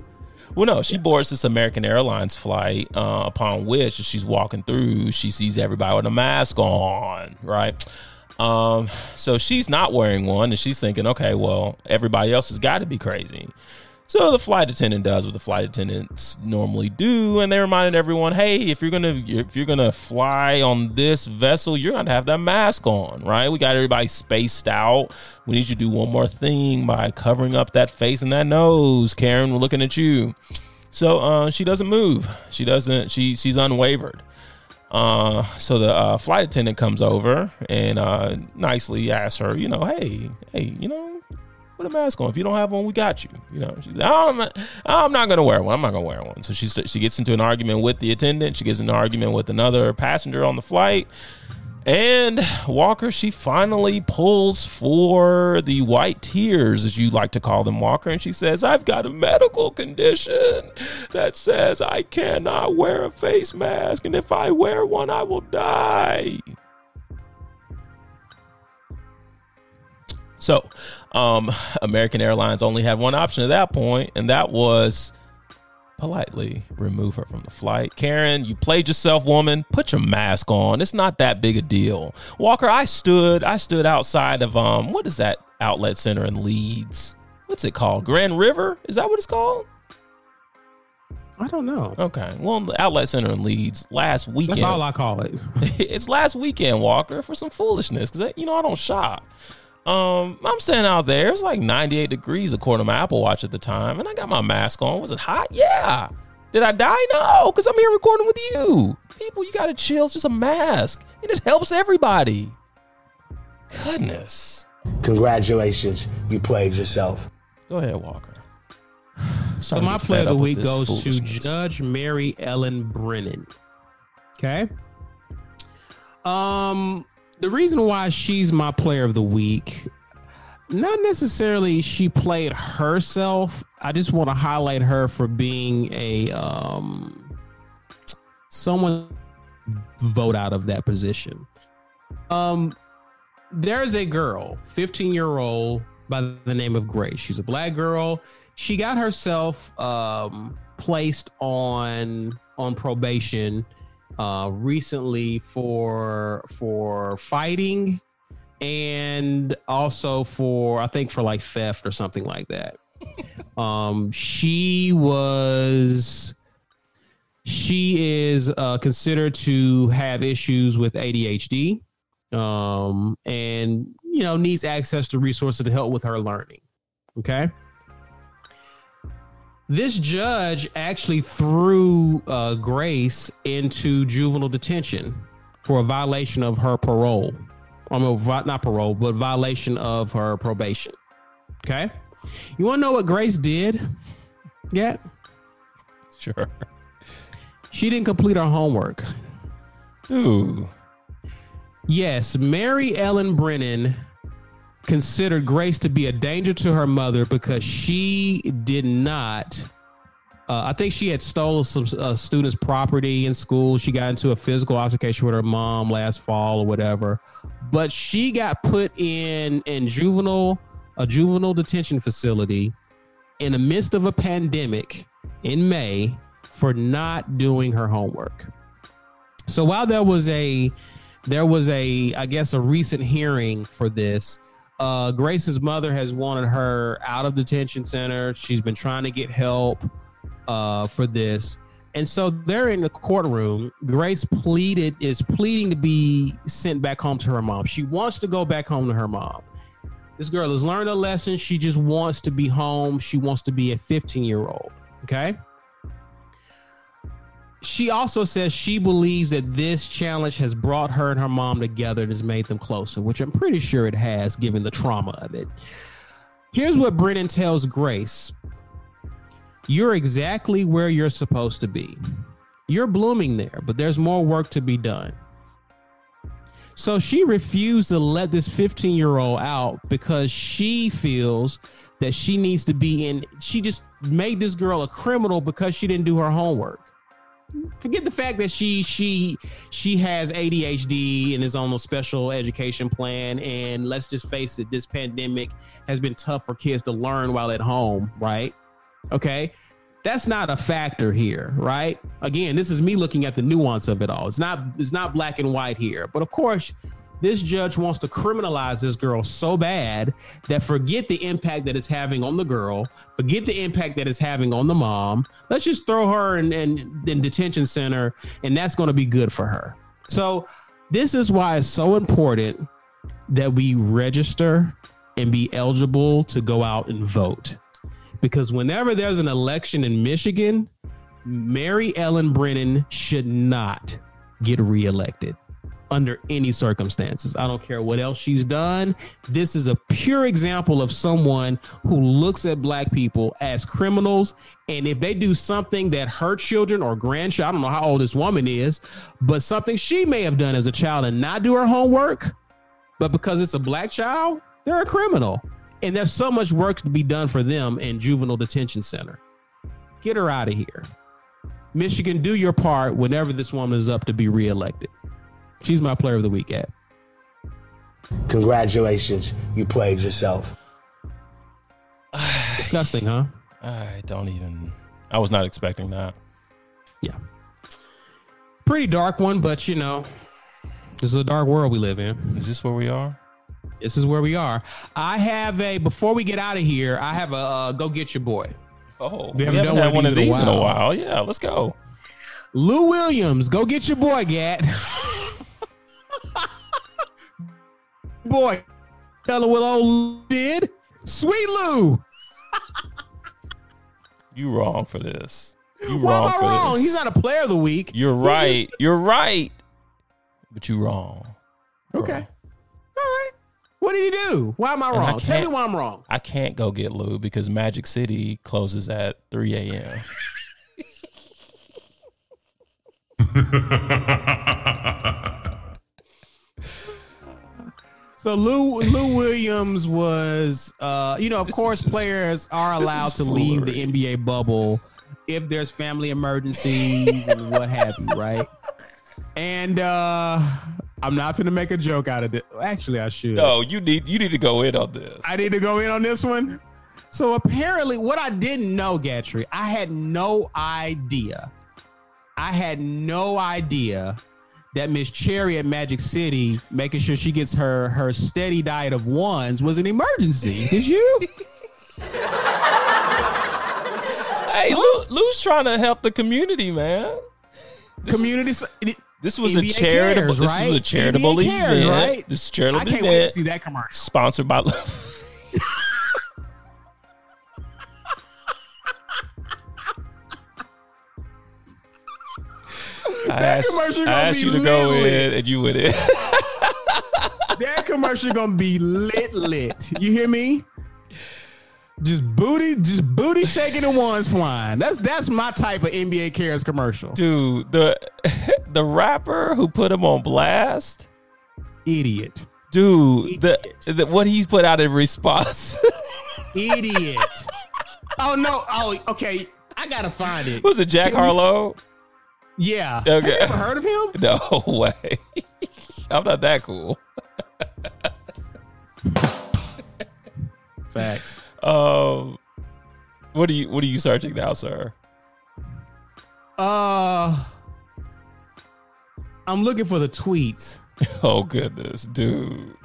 Well, no, she boards this American Airlines flight, uh, upon which she's walking through, she sees everybody with a mask on, right? Um, so she's not wearing one, and she's thinking, okay, well, everybody else has got to be crazy. So the flight attendant does what the flight attendants normally do, and they reminded everyone, "Hey, if you're gonna if you're gonna fly on this vessel, you're gonna have that mask on, right? We got everybody spaced out. We need you to do one more thing by covering up that face and that nose. Karen, we're looking at you." So uh, she doesn't move. She doesn't. She she's unwavered. Uh, so the uh, flight attendant comes over and uh, nicely asks her, you know, hey, hey, you know, put a mask on. If you don't have one, we got you. You know, she's like, oh, I'm not, I'm not gonna wear one. I'm not gonna wear one. So she she gets into an argument with the attendant. She gets an argument with another passenger on the flight. And Walker, she finally pulls for the white tears, as you like to call them, Walker. And she says, I've got a medical condition that says I cannot wear a face mask. And if I wear one, I will die. So, um, <laughs> American Airlines only had one option at that point, and that was politely remove her from the flight. Karen, you played yourself, woman. Put your mask on. It's not that big a deal. Walker, I stood, I stood outside of um, what is that outlet center in Leeds? What's it called? Grand River? Is that what it's called? I don't know. Okay. Well, the outlet center in Leeds last weekend. That's all I call it. <laughs> it's last weekend, Walker, for some foolishness because you know I don't shop. Um, I'm standing out there. It's like 98 degrees according to my Apple Watch at the time, and I got my mask on. Was it hot? Yeah. Did I die? No, because I'm here recording with you. People, you gotta chill. It's just a mask, and it helps everybody. Goodness. Congratulations, you played yourself. Go ahead, Walker. So my play of the week goes to Judge Mary Ellen Brennan. Okay. Um, the reason why she's my player of the week, not necessarily she played herself. I just want to highlight her for being a um someone vote out of that position. Um, there's a girl, 15 year old by the name of Grace. She's a black girl. She got herself um, placed on on probation uh, recently for for fighting and also for I think for like theft or something like that. <laughs> um, she was she is uh, considered to have issues with ADHD um, and you know needs access to resources to help with her learning. Okay. This judge actually threw uh, Grace into juvenile detention for a violation of her parole. I mean, not parole, but violation of her probation. Okay. You want to know what Grace did? Yeah. Sure. She didn't complete her homework. Ooh. Yes, Mary Ellen Brennan considered Grace to be a danger to her mother because she did not. Uh, I think she had stolen some uh, students' property in school. She got into a physical altercation with her mom last fall or whatever, but she got put in in juvenile a juvenile detention facility in the midst of a pandemic in May for not doing her homework. So while there was a there was a I guess a recent hearing for this. Uh, Grace's mother has wanted her out of detention center. She's been trying to get help uh, for this, and so they're in the courtroom. Grace pleaded is pleading to be sent back home to her mom. She wants to go back home to her mom. This girl has learned a lesson. She just wants to be home. She wants to be a 15 year old. Okay she also says she believes that this challenge has brought her and her mom together and has made them closer, which I'm pretty sure it has, given the trauma of it. Here's what Brennan tells Grace You're exactly where you're supposed to be. You're blooming there, but there's more work to be done. So she refused to let this 15 year old out because she feels that she needs to be in. She just made this girl a criminal because she didn't do her homework. Forget the fact that she she she has ADHD and is on a special education plan. And let's just face it, this pandemic has been tough for kids to learn while at home, right? Okay. That's not a factor here, right? Again, this is me looking at the nuance of it all. It's not it's not black and white here. But of course, this judge wants to criminalize this girl so bad that forget the impact that it's having on the girl, forget the impact that it's having on the mom. Let's just throw her in, in, in detention center, and that's going to be good for her. So, this is why it's so important that we register and be eligible to go out and vote. Because whenever there's an election in Michigan, Mary Ellen Brennan should not get reelected under any circumstances. I don't care what else she's done. This is a pure example of someone who looks at black people as criminals. And if they do something that hurt children or grandchildren, I don't know how old this woman is, but something she may have done as a child and not do her homework, but because it's a black child, they're a criminal. And there's so much work to be done for them in juvenile detention center. Get her out of here. Michigan, do your part whenever this woman is up to be reelected. She's my player of the week at. Congratulations, you played yourself. <sighs> Disgusting, huh? I don't even. I was not expecting that. Yeah. Pretty dark one, but you know, this is a dark world we live in. Is this where we are? This is where we are. I have a before we get out of here. I have a uh, go get your boy. Oh, We we haven't haven't, done had one of these in a while. while. Yeah, let's go. Lou Williams, go get your boy, Gat. <laughs> boy, tell him what old Lou did. Sweet Lou. <laughs> You wrong for this. You Why wrong am I for wrong? this. He's not a player of the week. You're He's right. You're right. But you wrong. just- okay. All right. What did he do? Why am I And I wrong? Tell me why I'm wrong. I can't go get Lou because Magic City closes at 3 a.m. <laughs> So Lou Lou Williams was, uh, you know, of This course, just- players are allowed to leave the. NBA bubble if there's family emergencies and what have you, right? And uh I'm not gonna make a joke out of it. Actually, I should. No, you need you need to go in on this. I need to go in on this one. So apparently, what I didn't know, Gatrey, I had no idea. I had no idea that Miss Cherry at Magic City, making sure she gets her her steady diet of ones, was an emergency. Did you? <laughs> hey, Lou, Lou's trying to help the community, man. This, Community. s- it- this was a charitable. cares, this right? was a charitable cares, event. right? This is a I charitable can't wait to see that commercial. sponsored by. <laughs> I asked, commercial I asked be you to go lit, lit. in, and you went in. <laughs> That commercial gonna be lit, lit. You hear me? Just booty, just booty shaking and ones flying. That's that's my type of NBA cares commercial. Dude, the <laughs> the rapper who put him on blast, Idiot. dude, the, the what he put out in response <laughs> Idiot. oh no. Oh, okay. I gotta find it. was it Jack Harlow? Yeah. Okay. Have you ever heard of him? <laughs> No way. <laughs> I'm not that cool. Facts. Um, what are you what are you searching now, sir? Uh I'm looking for the tweets. <laughs> Oh goodness, dude.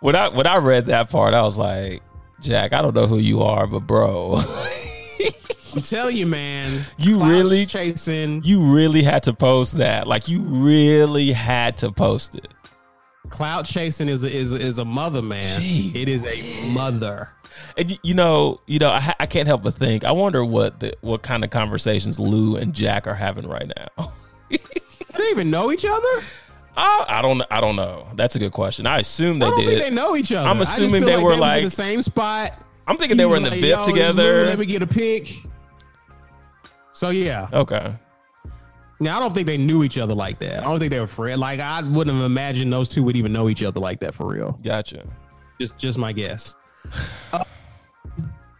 when I when I read that part, I was like, Jack, I don't know who you are, but bro, I'm telling you, man. You really- chasing you really had to post that. Like you really had to post it. clout chasing is a, is a, is a mother, man. Gee. It is a mother. And you, know, you know, I, I can't help but think. I wonder what the what kind of conversations Lou and Jack are having right now. <laughs> They don't even know each other. I, I don't. I don't know. That's a good question. I assume they I did. they know each other. I'm assuming they like were in like- the same spot. I'm thinking they were in the like, VIP "Yo, this is Lou, together. Let me get a pic. So yeah, Okay. Now I don't think they knew each other like that. I don't think they were friends. Like I wouldn't have imagined those two would even know each other like that for real. Gotcha. Just just my guess. Uh,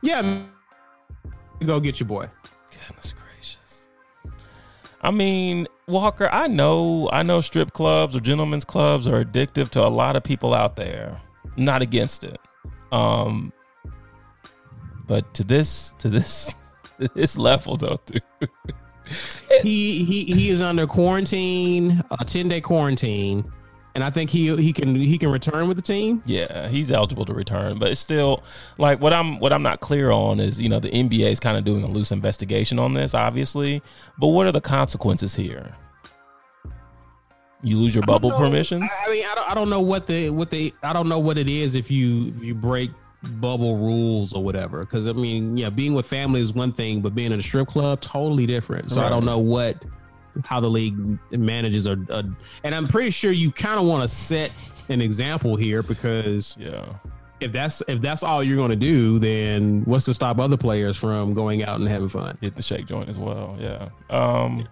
yeah, go get your boy. Goodness gracious. I mean, Walker, I know I know strip clubs or gentlemen's clubs are addictive to a lot of people out there. Not against it. Um but to this to this <laughs> this level though, dude. <laughs> He he he is under quarantine, a ten day quarantine, and I think he he can he can return with the team. Yeah, he's eligible to return, but it's still like what I'm what I'm not clear on is you know the NBA is kind of doing a loose investigation on this, obviously. But what are the consequences here? You lose your bubble permissions. I I mean, I don't, I don't know what the what the I don't know what it is if you you break bubble rules or whatever. Because I mean, yeah, being with family is one thing, but being in a strip club totally different. So I don't know what how the league manages uh, and I'm pretty sure you kind of want to set an example here because yeah, if that's if that's all you're going to do, then what's to stop other players from going out and having fun? hit the shake joint as well. Yeah. Um,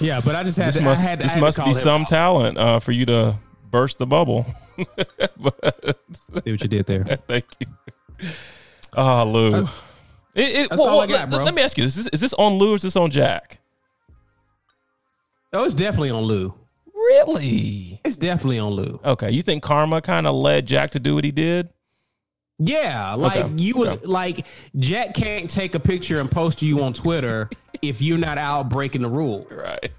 Yeah, but I just had this to, must I had, this must be some out. talent uh, for you to burst the bubble. <laughs> But- See what you did there. <laughs> Thank you. Oh, Lou. It, it, That's well, all I got, let, bro. let me ask you: Is this is this on Lou or is this on Jack? Oh, it's definitely on Lou. Really? It's definitely on Lou. Okay. You think karma kind of led Jack to do what he did? Yeah, like Okay, you was okay. like Jack can't take a picture and post you on Twitter <laughs> if you're not out breaking the rule. Right.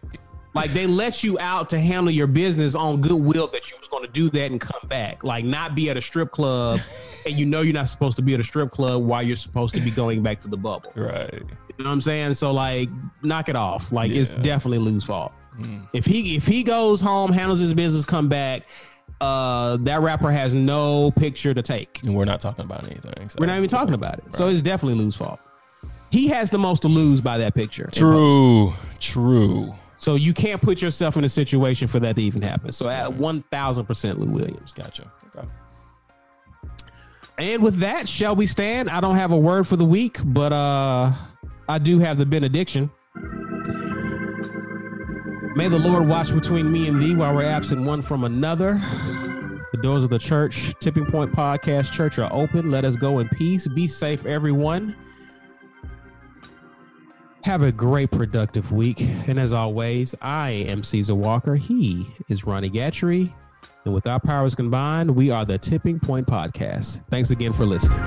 Like they let you out to handle your business on goodwill that you was going to do that and come back. Like not be at a strip club <laughs> and you know you're not supposed to be at a strip club while you're supposed to be going back to the bubble. Right. You know what I'm saying? So like knock it off. Like it's Yeah. Hmm. definitely Lou's fault. If he if he goes home, handles his business, come back, uh that rapper has no picture to take. And we're not talking about anything. so- We're not even talking about it. So it's definitely Lou's fault. He has the most to lose by that picture. True. True. So you can't put yourself in a situation for that to even happen. So at one thousand percent Lou Williams. Gotcha. Okay. And with that, shall we stand? I don't have a word for the week, but uh I do have the benediction. May the Lord watch between me and thee while we're absent one from another. The doors of the church, Tipping Point Podcast Church are open. Let us go in peace. Be safe, everyone. Have a great, productive week. And as always, I am Caesar Walker. He is Ronnie Gatchery. And with our powers combined, we are the Tipping Point Podcast. Thanks again for listening.